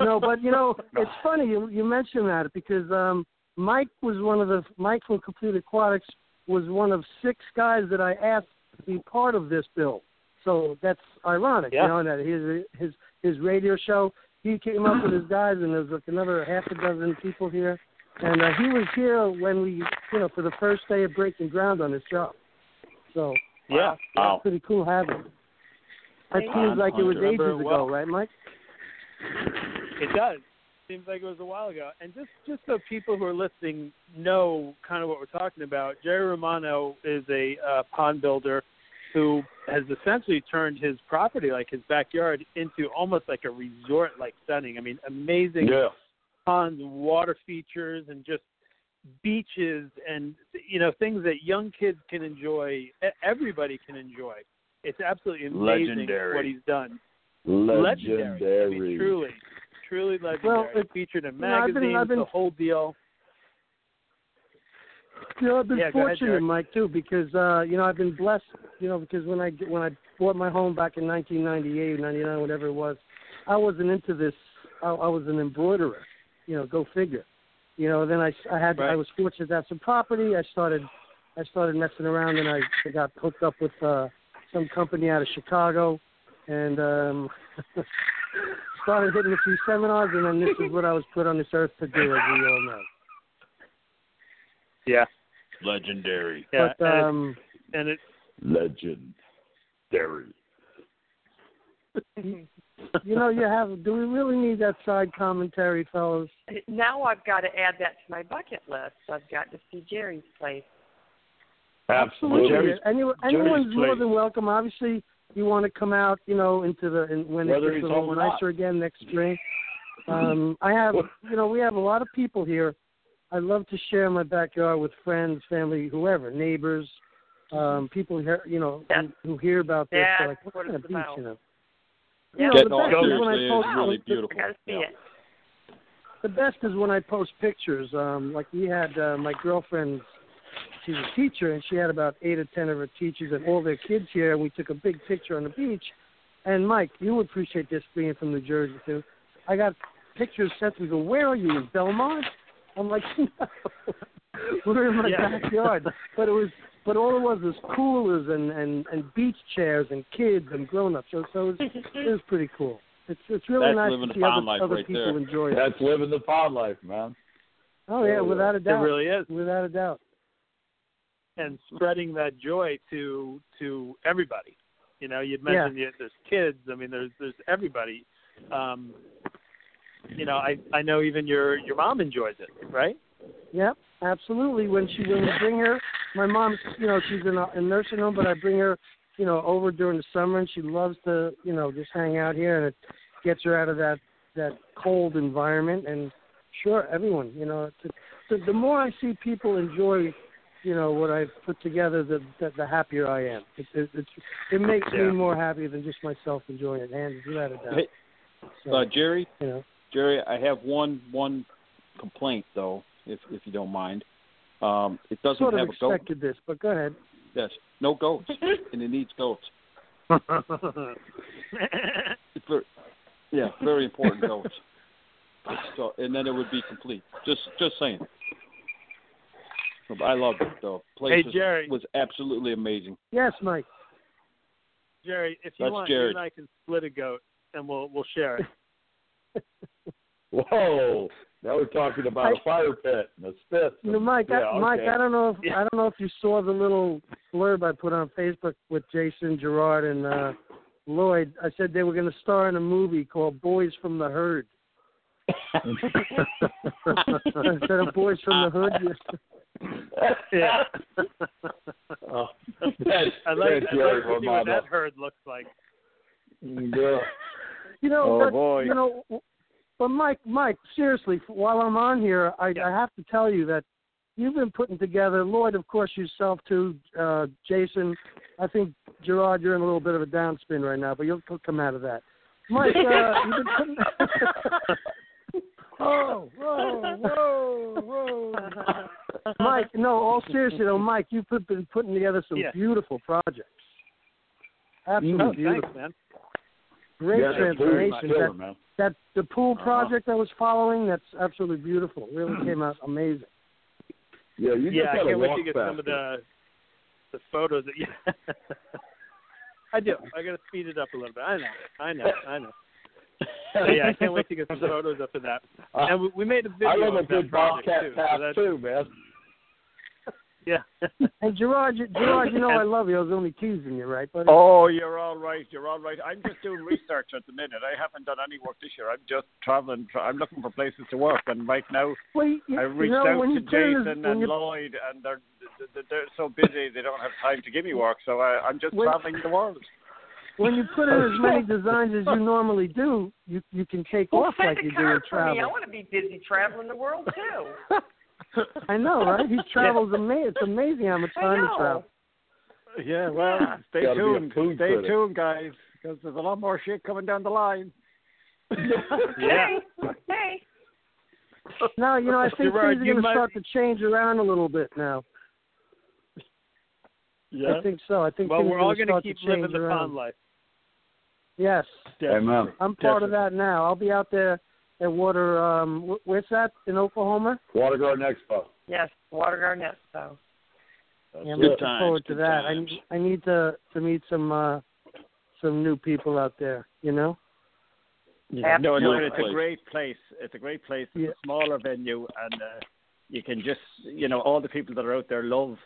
no, but you know, *laughs* it's funny you you mentioned that because um Mike was one of the Mike from Complete Aquatics was one of six guys that I asked to be part of this bill. So that's ironic, Yeah. you know, that his his his radio show he came up with his *clears throat* guys, and there's like another half a dozen people here, and uh, he was here when we, you know, for the first day of breaking ground on this job. So Yeah. Wow. it's pretty cool having. him. That Thank seems like it was ages it well. ago, right, Mike? It does. Seems like it was a while ago. And just just so people who are listening know kind of what we're talking about, Jerry Romano is a uh, pond builder who has essentially turned his property, like his backyard, into almost like a resort-like setting. I mean, amazing Yeah. ponds, water features, and just beaches, and you know things that young kids can enjoy. e- Everybody can enjoy. It's absolutely amazing Legendary. what he's done. Legendary. I mean, truly, truly legendary. Well, it- featured in you know, I've magazines, been- I've been- the whole deal. You know, I've been Yeah, go ahead, fortunate, Mike, too, because uh, you know I've been blessed. You know, because when I when I bought my home back in 1998, 99, whatever it was, I wasn't into this. I, I was an embroiderer. You know, go figure. You know, then I I had Right. I was fortunate to have some property. I started I started messing around, and I, I got hooked up with uh, some company out of Chicago, and um, *laughs* started hitting a few seminars, and then this is what I was put on this earth to do, as we all know. Yeah, Legendary. yeah, but and, um, it, and it Legendary. *laughs* you know, you have. Do we really need that side commentary, fellas? *laughs* Now I've got to add that to my bucket list. I've got to see Jerry's place. Absolutely. Absolutely. Any, anyone's more place. than welcome. Obviously, you want to come out, you know, into the in, when Whether it gets a little or not. nicer again next spring. Um, I have, you know, we have a lot of people here. I love to share my backyard with friends, family, whoever, neighbors, um, people here, you know, That's- who, who hear about this. that's They're like, what what kind of beach, about. you know? Yeah. You know, the best is when I post really the- beautiful. I got to see Yeah. it. the best is when I post pictures. Um, like we had uh, my girlfriend, she's a teacher, and she had about eight or ten of her teachers and all their kids here, and we took a big picture on the beach. And Mike, you would appreciate this being from New Jersey too. I got pictures sent to me. Go, where are you in Belmont? I'm like, *laughs* no, *laughs* we're in my Yeah. backyard. But it was, but all it was was coolers and and and beach chairs and kids and grown ups. So so it was, it was pretty cool. It's it's really That's nice living to the see other, pond life other right people there. enjoy it. That's living the pond life, man. Oh yeah, without a doubt. it really is, Without a doubt. and spreading that joy to to everybody. You know, you'd mentioned the, there's kids. I mean, there's there's everybody. Um, you know, I I know even your your mom enjoys it, right? Yep, absolutely. When she when we bring her, my mom's you know she's in a, in nursing home, but I bring her you know over during the summer, and she loves to you know just hang out here, and it gets her out of that that cold environment. And sure, everyone you know, it's, the the more I see people enjoy. You know what I've put together, the the, the happier I am. It it, it, it makes Yeah. me more happy than just myself enjoying it, hands without a doubt. Hey, So, Uh, Jerry, you know, Jerry, I have one one complaint though, if if you don't mind. Um, it doesn't sort of have a goat. expected this, but go ahead. Yes, no goats, *laughs* and it needs goats. *laughs* It's very, yeah, very important goats. So, and then it would be complete. Just just saying. I loved it though. Place Hey, was- Jerry. was absolutely amazing. Yes, Mike. Jerry, if you That's want, Jared. you and I can split a goat, and we'll we'll share it. *laughs* Whoa! Now we're talking about I- a fire pit and a spit. You know, Mike, yeah, I, Mike. I don't know if Yeah. I don't know if you saw the little blurb I put on Facebook with Jason Gerard and uh Lloyd. I said they were going to star in a movie called Boys from the Herd. Instead of Boys from the Hood. *laughs* Yeah. Oh, that's, I like, that's I'd like to see what that herd looks like. Yeah. You know, Oh, but, boy. you know, but Mike, Mike, seriously, while I'm on here, I, I have to tell you that you've been putting together. Lloyd, of course, yourself too. Uh, Jason, I think Gerard, you're in a little bit of a downspin right now, but you'll come out of that. Mike, uh, you've been putting. *laughs* oh, whoa, whoa, whoa. Mike, no, all seriously though, Mike, you've been putting together some Yeah. beautiful projects. Absolutely Oh, beautiful. thanks, man. Great yeah, transformation. killer, That, man. that the pool Uh-huh. project I was following, that's absolutely beautiful. Really *clears throat* came out amazing. Yeah, you yeah, just I gotta can't wait to get some of the the photos that yeah. *laughs* I do. I got to speed it up a little bit. I know. I know. I know. so, yeah, I can't wait to get some photos up of that. *laughs* Uh, And we, we made a video I love of a that good project Bobcat too. pass so that's, too, man. Yeah. *laughs* Hey Gerard, Gerard, you know I love you. I was only teasing you, right, buddy? Oh, you're all right. You're all right. I'm just doing research at the minute. I haven't done any work this year. I'm just traveling. Tra- I'm looking for places to work, and right now well, you, I you reached know, out to you this- Jason and you- Lloyd, and they're they're- they're so busy they don't have time to give me work. So I, I'm just When- traveling the world. when you put in as *laughs* many designs as you normally do, you you can take Well, off like a you do card and for me. I want to be busy traveling the world too. *laughs* I know, right? He *laughs* travels amazing. It's amazing how much time he know. travels. Yeah, well, Yeah. stay Gotta be a tuned. Stay critic. tuned, guys, because there's a lot more shit coming down the line. *laughs* Yeah. Hey. No, you know, I think Gerard, things you are going to might- start to change around a little bit now. Yeah. I think so. I think Well, things we're all going going to to keep start to living change the around. pond life. Yes, Amen. I'm part of that now. I'll be out there at Water. Um, wh- where's that in Oklahoma? Water Garden Expo. Yes, Water Garden so. Yeah, I'm Good looking times, forward to that. times. I I need to to meet some uh some new people out there. You know. Yeah, no, no, it's a great place. It's a great place. It's Yeah. a smaller venue, and uh, you can just, you know, all the people that are out there love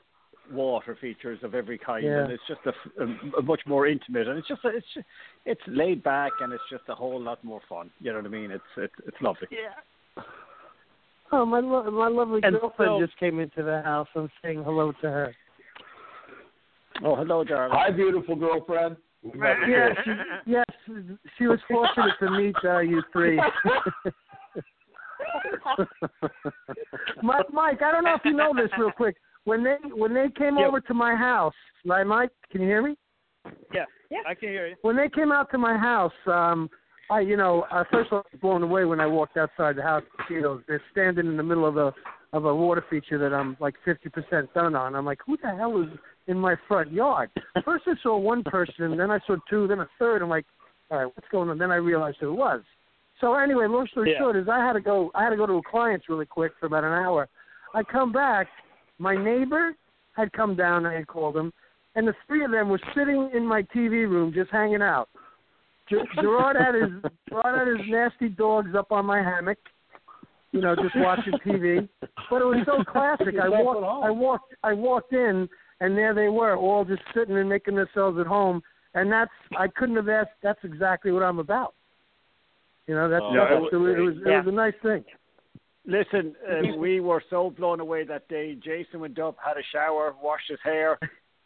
water features of every kind, Yeah. and it's just a, a, a much more intimate, and it's just, a, it's, just, it's laid back, and it's just a whole lot more fun. You know what I mean? It's, it's, it's lovely. Yeah. Oh, my lo- my lovely And girlfriend so- just came into the house. I'm saying hello to her. Oh, hello, darling. Hi, beautiful girlfriend. We met Yeah, before. she, yes, she was fortunate to meet uh, you three. *laughs* *laughs* Mike, Mike, I don't know if you know this real quick. When they when they came Yeah. over to my house, right, Mike? Can you hear me? Yeah. Yeah. I can hear you. When they came out to my house, um, I, you know, I first of all, was blown away when I walked outside the house. You know, they're standing in the middle of a of a water feature that I'm like 50% done on. I'm like, who the hell is in my front yard? First, I saw one person, then I saw two, then a third. I'm like, all right, what's going on? Then I realized who it was. So anyway, long story Yeah. short is I had to go. I had to go to a client's really quick for about an hour. I come back. My neighbor had come down. I had called him, and the three of them were sitting in my TV room just hanging out. Ger- *laughs* Gerard had his Gerard had his nasty dogs up on my hammock, you know, just watching TV. But it was so classic. I walked. I walked, I walked in, and there they were, all just sitting and making themselves at home. And that's I couldn't have asked. That's exactly what I'm about. You know, that's, Oh, that's it it, was was, it was it Yeah. was a nice thing. Listen, *laughs* uh, we were so blown away that day. Jason went up, had a shower, washed his hair,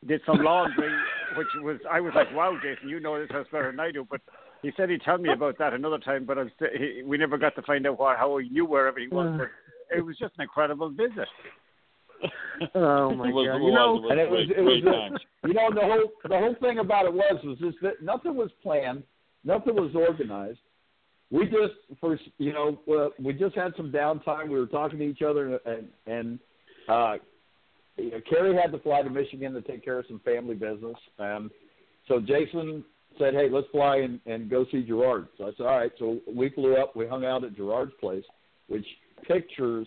did some laundry, *laughs* which was I was like, "Wow, Jason, you know this house better than I do." But he said he'd tell me about that another time. But I was, he, we never got to find out what, how he knew where everything was. Uh. But it was just an incredible visit. *laughs* Oh my It was, god! it You know, was, and it was it was, a, you know the whole the whole thing about it was was just that nothing was planned, nothing was organized. We just for you know uh, we just had some downtime. We were talking to each other and and uh, you know, Karrie had to fly to Michigan to take care of some family business. Um, so Jason said, "Hey, let's fly and, and go see Gerard." So I said, "All right." So we flew up. We hung out at Gerard's place, which pictures.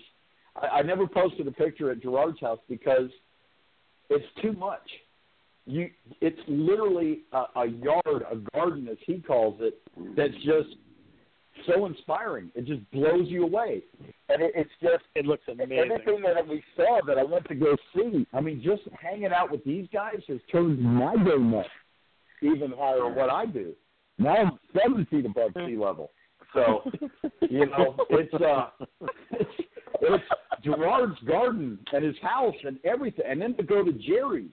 I, I never posted a picture at Gerard's house because it's too much. You, it's literally a, a yard, a garden, as he calls it. That's just so inspiring. It just blows you away, and it, it's just It looks amazing. everything that we saw that I went to go see. I mean, just hanging out with these guys has turned my game up even higher than what I do. Now I'm seven feet above sea level. So, *laughs* you know, it's uh, it's, it's Gerard's garden and his house and everything, and then to go to Jerry's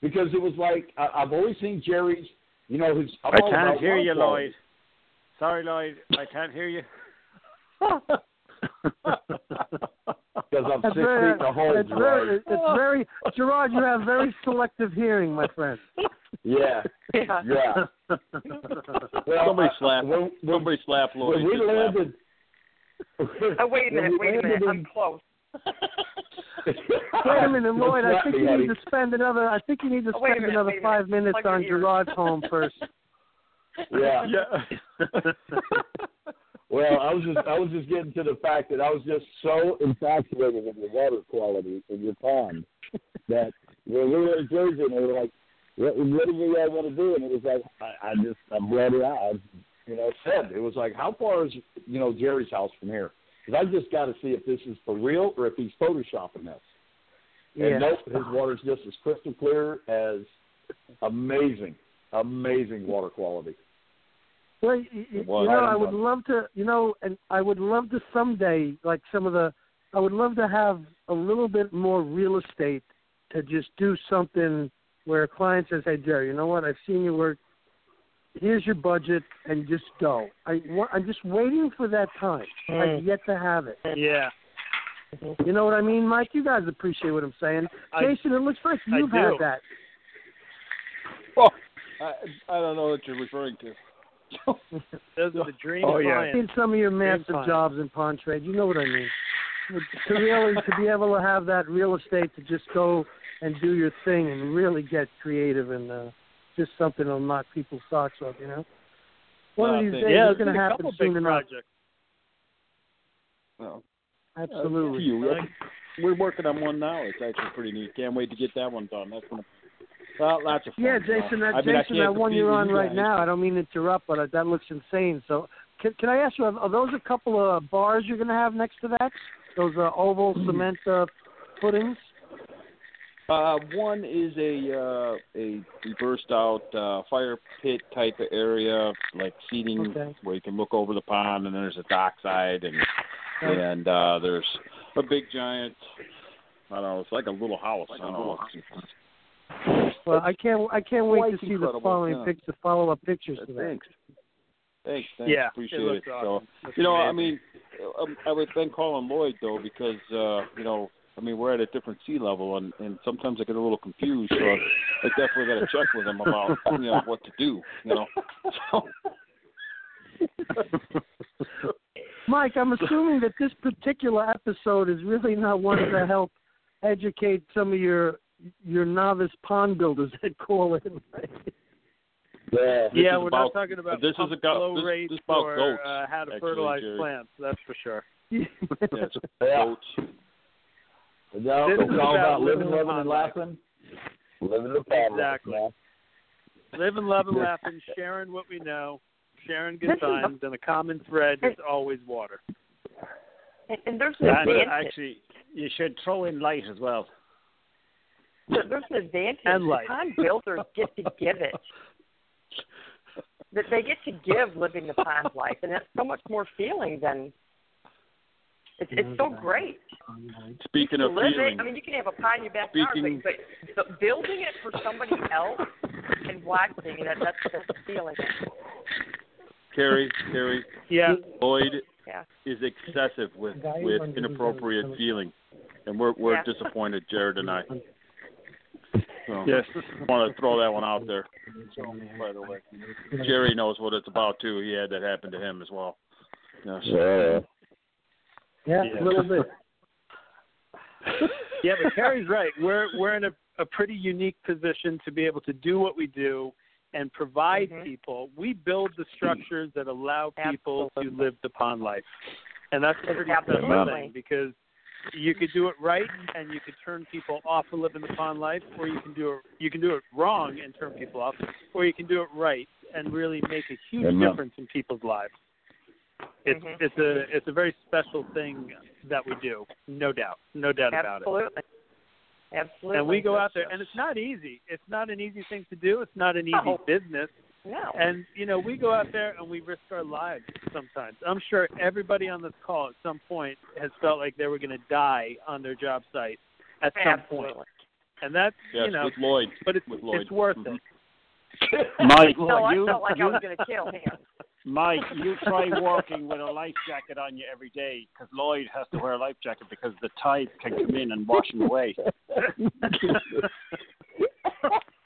because it was like I, I've always seen Jerry's. You know, his. I'm I can't hear you. Lloyd. Sorry, Lloyd. I can't hear you. Because I'm That's six very, feet in a hole, it's Gerard. very, it's very, Gerard. You have very selective hearing, my friend. Yeah, Yeah. yeah. Well, Somebody slap. when- when- Somebody slap Lloyd. when we Just slap him. landed. Oh, wait a when minute, we wait a minute. in- I'm close. Wait a minute, Lloyd. I think you need to spend another. I think you need to Oh, spend minute, another five minute. minutes Plug on. Gerard's home first. *laughs* Yeah. Yeah. *laughs* Well, I was just I was just getting to the fact that I was just so infatuated with your water quality in your pond that when we were in Jersey and they were like, "What, what do you guys want to do?" And it was like, I, I just I bled it out. You know, said it was like, how far is you know Jerry's house from here? Because I just got to see if this is for real or if he's photoshopping this. And Yeah. nope, his water's just as crystal clear as amazing, amazing water quality. Well, you, you, you know, I would love to, you know, and I would love to someday, like some of the, I would love to have a little bit more real estate to just do something where a client says, "Hey, Jerry, you know what? I've seen your work. Here's your budget, and just go." I, wa- I'm just waiting for that time. I've mm. yet to have it. Yeah. You know what I mean, Mike? You guys appreciate what I'm saying. I- Jason, it looks like you've had that. Oh, I, I don't know what you're referring to. Those are the dream Oh yeah, clients. in some of your Dream massive clients. jobs in Pond Trade. You know what I mean. To really to be able to have that real estate to just go and do your thing and really get creative and uh, just something that'll knock people's socks off. You know. One of these days Yeah, it's going to happen couple soon big enough. projects. Well, Absolutely. Uh, you. We're working on one now. It's actually pretty neat. Can't wait to get that one done. That's gonna. Well, lots of fun. Yeah. Jason, that I mean, Jason, that one you're on you right now. I don't mean to interrupt, but that looks insane. So, can, can I ask you, are, those a couple of bars you're going to have next to that? Those uh, oval cement uh, footings? Uh, one is a uh, a reversed out uh, fire pit type of area, like seating Okay. where you can look over the pond, and then there's a dockside, and Okay. and uh, there's a big giant. I don't know. It's like a little house. I don't know. Well, I can't. I can't wait to see the following yeah. pic, the follow up pictures to. Thanks. Thanks. Thanks. Yeah, Appreciate it it. awesome. So, you know, I mean, um, I would then calling Lloyd though because uh, you know, I mean, we're at a different sea level, and and sometimes I get a little confused. So I definitely got to check with him about you know what to do. You know. So, *laughs* Mike, I'm assuming that this particular episode is really not one to help educate some of your your novice pond builders that call in. Right? Yeah. Yeah, we're about- not talking about this is pump a go- flow this- rates this is about or goats, uh, how to actually, fertilize Jerry. plants. That's for sure. *laughs* yeah, it's Yeah. goats. No, This it's is all about about living, living living, and laughing. Living the pond life, Exactly. man. Living, loving, laughing, sharing what we know, sharing good This is times, and a common thread is always water. And, and there's an And advantage. actually, you should throw in light as well. There- there's an advantage. And the light. pond builders get to give it. That they get to give living the pond life, and that's so much more feeling than. It's it's so great Speaking of live feeling. I mean, you can have a pond in your backyard, Speaking- but, but but building it for somebody else and watching that that's that's the feeling. Karrie, Karrie, Yeah, Lloyd Yeah. is excessive with with inappropriate feeling, and we're we're Yeah. disappointed, Jared and I. *laughs* So, Yes. want to throw that one out there. So, by the way, Jerry knows what it's about too. He had that happen to him as well. Yes. Yeah. Yeah, Yeah. a little bit. *laughs* yeah, but Karrie's right. We're we're in a, a pretty unique position to be able to do what we do and provide Mhm. people. We build the structures that allow people to live the pond life, and that's a pretty special Absolutely. thing because you could do it right and you could turn people off of living the pond life, or you can do it you can do it wrong and turn people off, or you can do it right and really make a huge Amen. difference in people's lives. It's Mhm. it's a it's a very special thing that we do, no doubt, no doubt about it. Absolutely. Absolutely. And we go out there, and it's not easy. It's not an easy thing to do. It's not an easy No. business. No. And you know, we go out there and we risk our lives sometimes. I'm sure everybody on this call at some point has felt like they were going to die on their job site at some point, and that's Yes, you know, with Lloyd. but it's with Lloyd. it's worth Mhm. it. *laughs* Mike, No, I you, felt like I was going to kill him. *laughs* Mike, you try walking with a life jacket on you every day because Lloyd has to wear a life jacket because the tide can come in and wash him away. *laughs*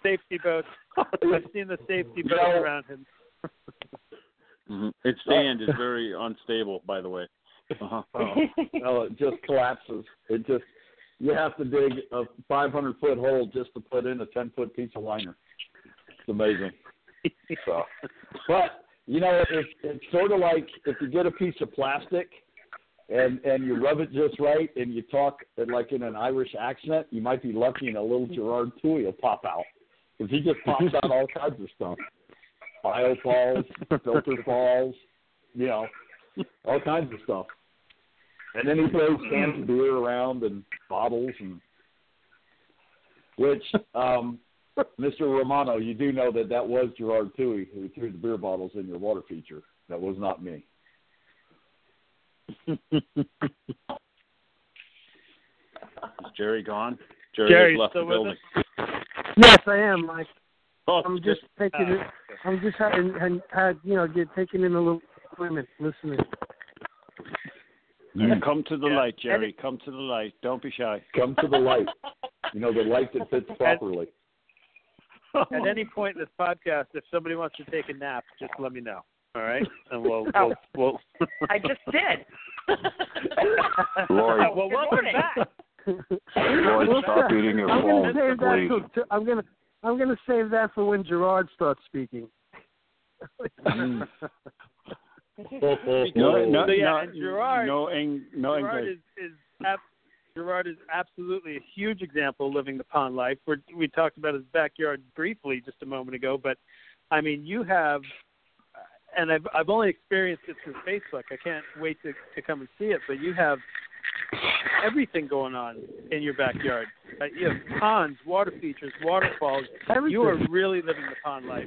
safety boats. *laughs* I've seen the safety boats No. around him. hmm Its sand is very unstable, by the way. Uh-huh. Oh, no, it just collapses. It just you have to dig a 500 foot hole just to put in a 10 foot piece of liner. It's amazing. So, but you know, it's it's sort of like if you get a piece of plastic and and you rub it just right and you talk like in an Irish accent, you might be lucky and a little Gerard Touhey will pop out because he just pops out all kinds of stuff. bio falls, filter *laughs* falls, you know, all kinds of stuff. And then he throws cans of beer around and bottles and which um Mr. Romano, you do know that that was Gerard Touhey who threw the beer bottles in your water feature. That was not me. *laughs* Is Jerry gone? Jerry, Jerry, has left the still with building. Yes, I am, Mike. Oh, I'm just taking Uh, it. I'm just having and had you know get taken in a little women listening. And come to the Yeah. light, Jerry. Come to the light. Don't be shy. Come to the light. *laughs* You know, the light that fits properly. At any point in this podcast, if somebody wants to take a nap, just let me know. All right, and we'll *laughs* we'll, we'll I just did. *laughs* Lloyd. well, Good welcome morning. back. Lloyd, stop eating your I'm phone, gonna save that. please. To, I'm gonna I'm gonna save that for when Gerard starts speaking. No, mm. Oh, *laughs* no, So, yeah, no, and Gerard- no, Eng, no Gerard English. is is ab- Gerard is absolutely a huge example of living the pond life. we we talked about his backyard briefly just a moment ago, but I mean, you have, and I've I've only experienced it through Facebook. I can't wait to to come and see it. But you have everything going on in your backyard. Uh, you have ponds, water features, waterfalls. Everything. You are really living the pond life,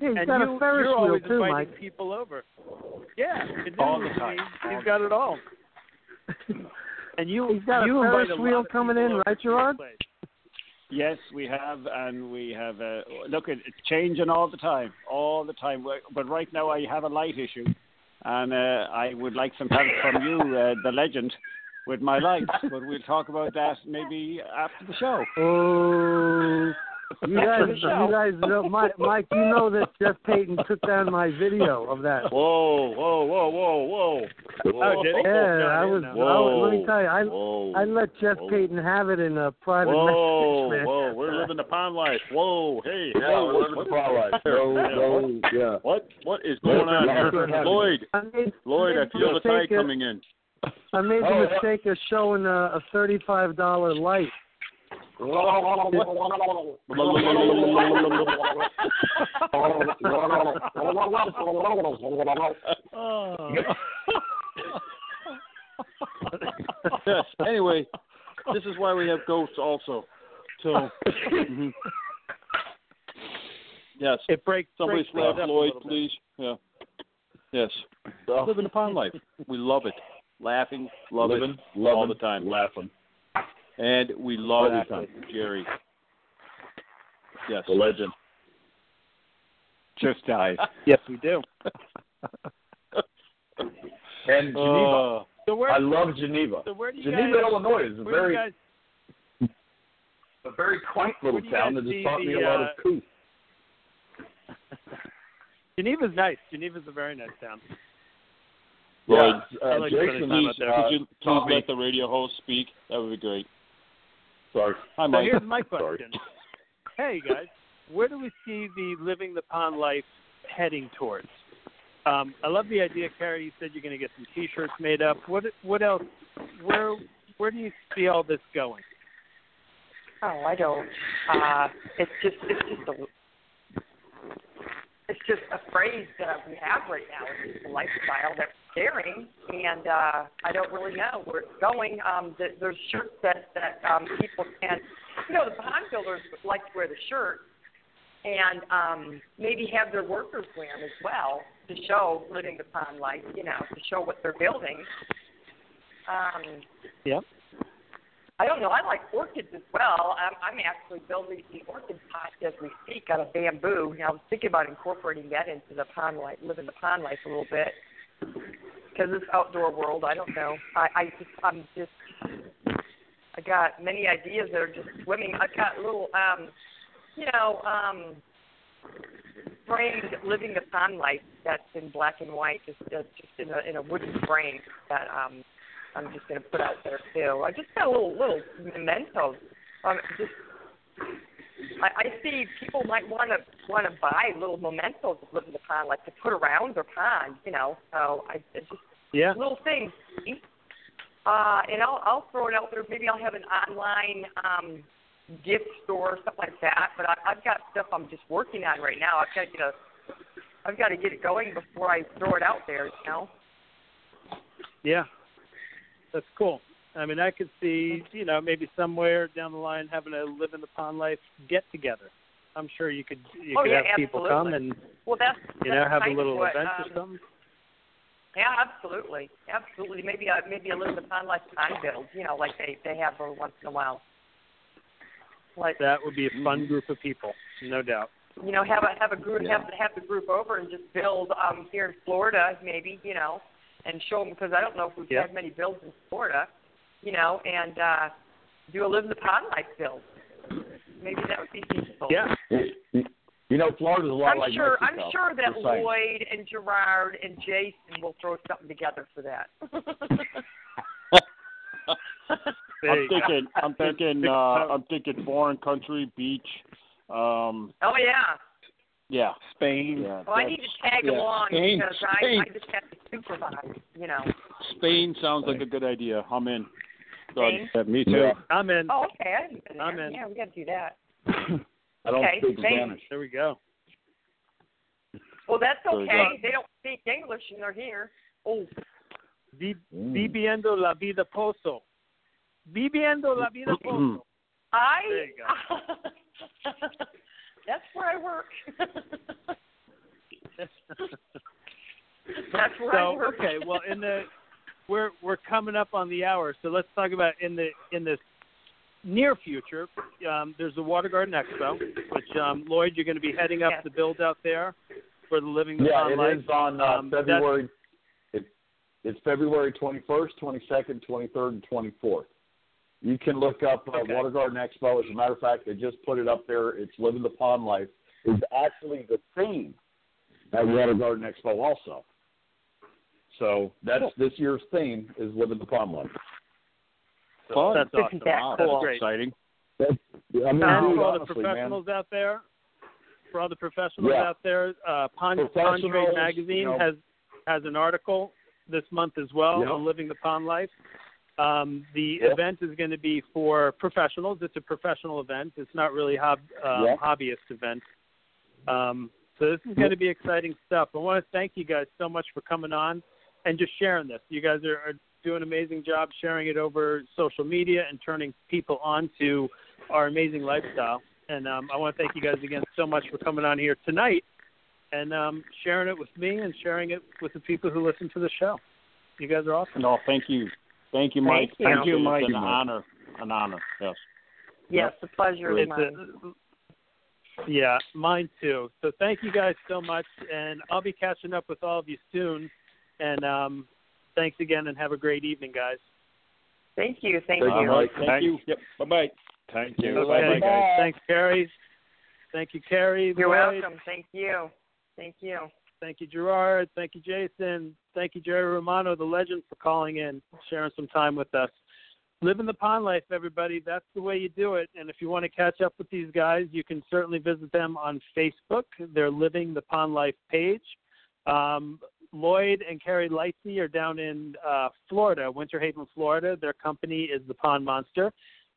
Yeah, he's and got you, a Ferris you're always too, inviting Mike. people over. Yeah, you. All the time. mean, All he's the got it all. *laughs* And you, He's got a you Ferris invite a wheel coming in, right, Gerard? Yes, we have, and we have. Uh, look, it- it's changing all the time, all the time. But right now, I have a light issue, and uh, I would like some help from you, uh, the legend, with my lights. But we'll talk about that maybe after the show. Oh, you guys, After the show. you guys know, Mike, Mike, you know that Jeff Payton took down my video of that. Whoa, whoa, whoa, whoa, whoa. Oh, did he? Yeah, I was. didn't I was let me tell you, I Whoa. I let Jeff Whoa. Payton have it in a private Whoa, message, man. whoa, we're living the pond life. Whoa, hey, Yeah, whoa, we're living the pond life. No, no, yeah. what, what is going on here? Lloyd, Lloyd, I feel the tide coming in. I made the Oh, yeah. mistake of showing a, a thirty-five dollar light. yes. *laughs* Anyway, this is why we have goats also. So, mhm. yes. It breaks. Somebody breaks slap things up a Lloyd, please. Yeah. Yes. Living the pond life. We love it. Laughing, love Living, it loving, all the time. laughing. And we love Exactly. Jerry. Yes. The legend. Just died. *laughs* Yes, we do. *laughs* And Geneva. Uh, So where? I love Geneva. so where do you Geneva, guys? Illinois is a very you guys? *laughs* a very quaint little where do you town that has see taught me the, a lot uh, of truth. Geneva's nice. Geneva's a very nice town. Lloyd, yeah, I uh, like spending Jason, time please, out there. uh, could you please taught me- let the radio host speak? That would be great. Sorry. Hi, So Mike. here's my Sorry. question. *laughs* hey guys, where do we see the living the pond life heading towards? Um, I love the idea, Karrie. You said you're going to get some T-shirts made up. What what else? Where where do you see all this going? Oh, I don't. Uh, it's just it's just a it's just a phrase that we have right now. It's a lifestyle that we're and uh, I don't really know where it's going. Um, th- there's shirts that that um, people can, you know, the pond builders like to wear the shirt, and um, maybe have their workers wear them as well to show living the pond life. You know, to show what they're building. Um, Yep. I don't know. I like orchids as well. I'm, I'm actually building the orchid pot as we speak out of bamboo. You know, I was thinking about incorporating that into the pond life, living the pond life a little bit. Because it's outdoor world. I don't know. I, I just, I'm just, I got many ideas that are just swimming. I've got little, um, you know, um, framed living the pond life that's in black and white, just, uh, just in a in a wooden frame that um I'm just going to put out there too. I just got a little little mementos. Um, just I, I see people might want to want to buy little mementos of living the pond, like to put around their pond, you know. So I it's just Yeah. little things. Uh, and I'll I'll throw it out there. Maybe I'll have an online um, gift store or stuff like that. But I, I've got stuff I'm just working on right now. I've got to get a I've got to get it going before I throw it out there. You know. Yeah, that's cool. I mean, I could see, you know, maybe somewhere down the line having a live in the pond life get together. I'm sure you could you oh could yeah, have people come and well, that's you know have a little what, event um, or something. Yeah, absolutely, absolutely. Maybe a maybe a little bit on life time build, you know, like they they have every once in a while. Like That would be a fun group of people, no doubt. you know, have a have a group Yeah. have have the group over and just build um here in Florida, maybe you know, and show them because I don't know if we've Yeah. had many builds in Florida, you know, and uh do a live in the pond life build. Maybe that would be feasible. Yeah. You know, Florida's a lot I'm like sure. Mexico. I'm sure that Lloyd and Gerard and Jason will throw something together for that. *laughs* I'm you go. thinking. I'm thinking. Uh, I'm thinking foreign country, beach. Um, oh yeah. Yeah. Spain. Yeah. Well, I need to tag yeah. along Spain, because Spain. I I just have to supervise. You know. Spain sounds like a good idea. I'm in. Done. Spain? Yeah, me too. Yeah. I'm in. Oh, okay. I didn't know I'm in. Yeah, we got to do that. *coughs* I don't Okay, speak Spain. Spanish. There we go. Well, that's okay. They don't speak English and they're here. Oh, Vi- Mm. Viviendo la vida pozo. Viviendo la vida *coughs* pozo. I. *laughs* There you go. that's where I work. *laughs* that's where I so work. okay, well in the we're we're coming up on the hour, so let's talk about in the in the near future. Um, there's the Water Garden Expo, which um, Lloyd, you're going to be heading up Yes. the build out there for the Living the Yeah, Pond it Life. is on uh, Um, February. It, it's February 21st, 22nd, 23rd, and 24th. You can look up uh, Okay. Water Garden Expo. As a matter of fact, they just put it up there. It's Living the Pond Life. Is actually the theme at Water Garden Expo also. So that's this year's theme is Living the Pond Life. Fun. That's Isn't awesome. that Wow, cool? that's great. exciting. That's, I mean, And dude, for all the honestly, man. professionals out there, for all the professionals Yeah. out there, uh, Pond, Pond Trade Magazine you know. has has an article this month as well Yeah. on living the pond life. Um, the Yeah. event is going to be for professionals. It's a professional event. It's not really hob, um, Yeah. hobbyist event. Um, so this is going to be exciting stuff. I want to thank you guys so much for coming on and just sharing this. You guys are, are doing an amazing job sharing it over social media and turning people on to our amazing lifestyle. And um, I want to thank you guys again so much for coming on here tonight and um, sharing it with me and sharing it with the people who listen to the show. You guys are awesome. No, thank you. Thank you, Mike. Thank you. Thank you, It's Mike. an honor. An honor. Yes. Yes, the pleasure is It's mine. a, yeah, mine too. So thank you guys so much, and I'll be catching up with all of you soon. And um, thanks again, and have a great evening, guys. Thank you. Thank Thank you. you, Mike. Thank Thanks. you. Yep. Bye bye. Thank you. Okay. Bye-bye, guys. Thanks, Karrie. Thank you, Karrie. You're Lloyd. welcome. Thank you. Thank you. Thank you, Gerard. Thank you, Jason. Thank you, Jerry Romano, the legend, for calling in, sharing some time with us. Living the pond life, everybody. That's the way you do it. And if you want to catch up with these guys, you can certainly visit them on Facebook. They're Living the Pond Life page. Um, Lloyd and Karrie Lightsey are down in uh, Florida, Winter Haven, Florida. Their company is the Pond Monster,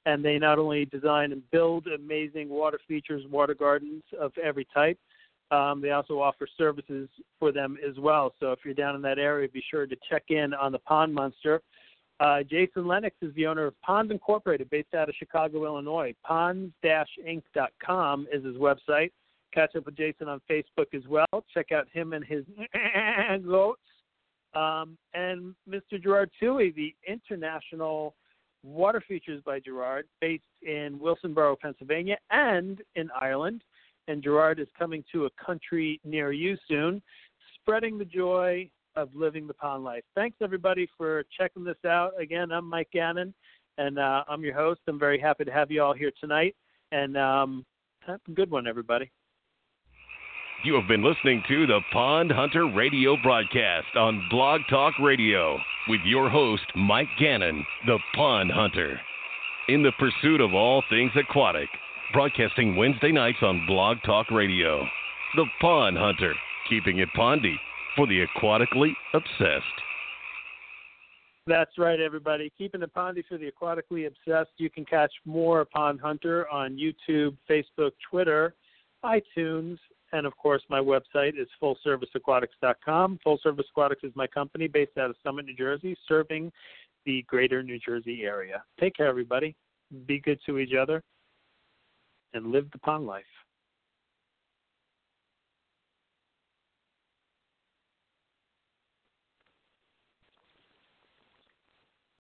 and they not only design and build amazing water features, water gardens of every type. Um, they also offer services for them as well. So if you're down in that area, be sure to check in on the Pond Monster. Uh, Jason Lenox is the owner of Ponds Incorporated, based out of Chicago, Illinois. Ponds-inc.com is his website. Catch up with Jason on Facebook as well. Check out him and his *laughs* goats. Um, and Mr. Gerard Touhey, the international water features by Gerard, based in Wilson Borough, Pennsylvania, and in Ireland. And Gerard is coming to a country near you soon, spreading the joy of living the pond life. Thanks everybody for checking this out. Again, I'm Mike Gannon, and uh, I'm your host. I'm very happy to have you all here tonight, and um, have a good one, everybody. You have been listening to the Pond Hunter radio broadcast on Blog Talk Radio with your host, Mike Gannon, the Pond Hunter. In the pursuit of all things aquatic, broadcasting Wednesday nights on Blog Talk Radio. The Pond Hunter, keeping it pondy for the aquatically obsessed. That's right, everybody. Keeping it pondy for the aquatically obsessed. You can catch more Pond Hunter on YouTube, Facebook, Twitter, iTunes, And of course, my website is fullserviceaquatics.com. Full Service Aquatics is my company based out of Summit, New Jersey, serving the greater New Jersey area. Take care, everybody. Be good to each other and lived upon life.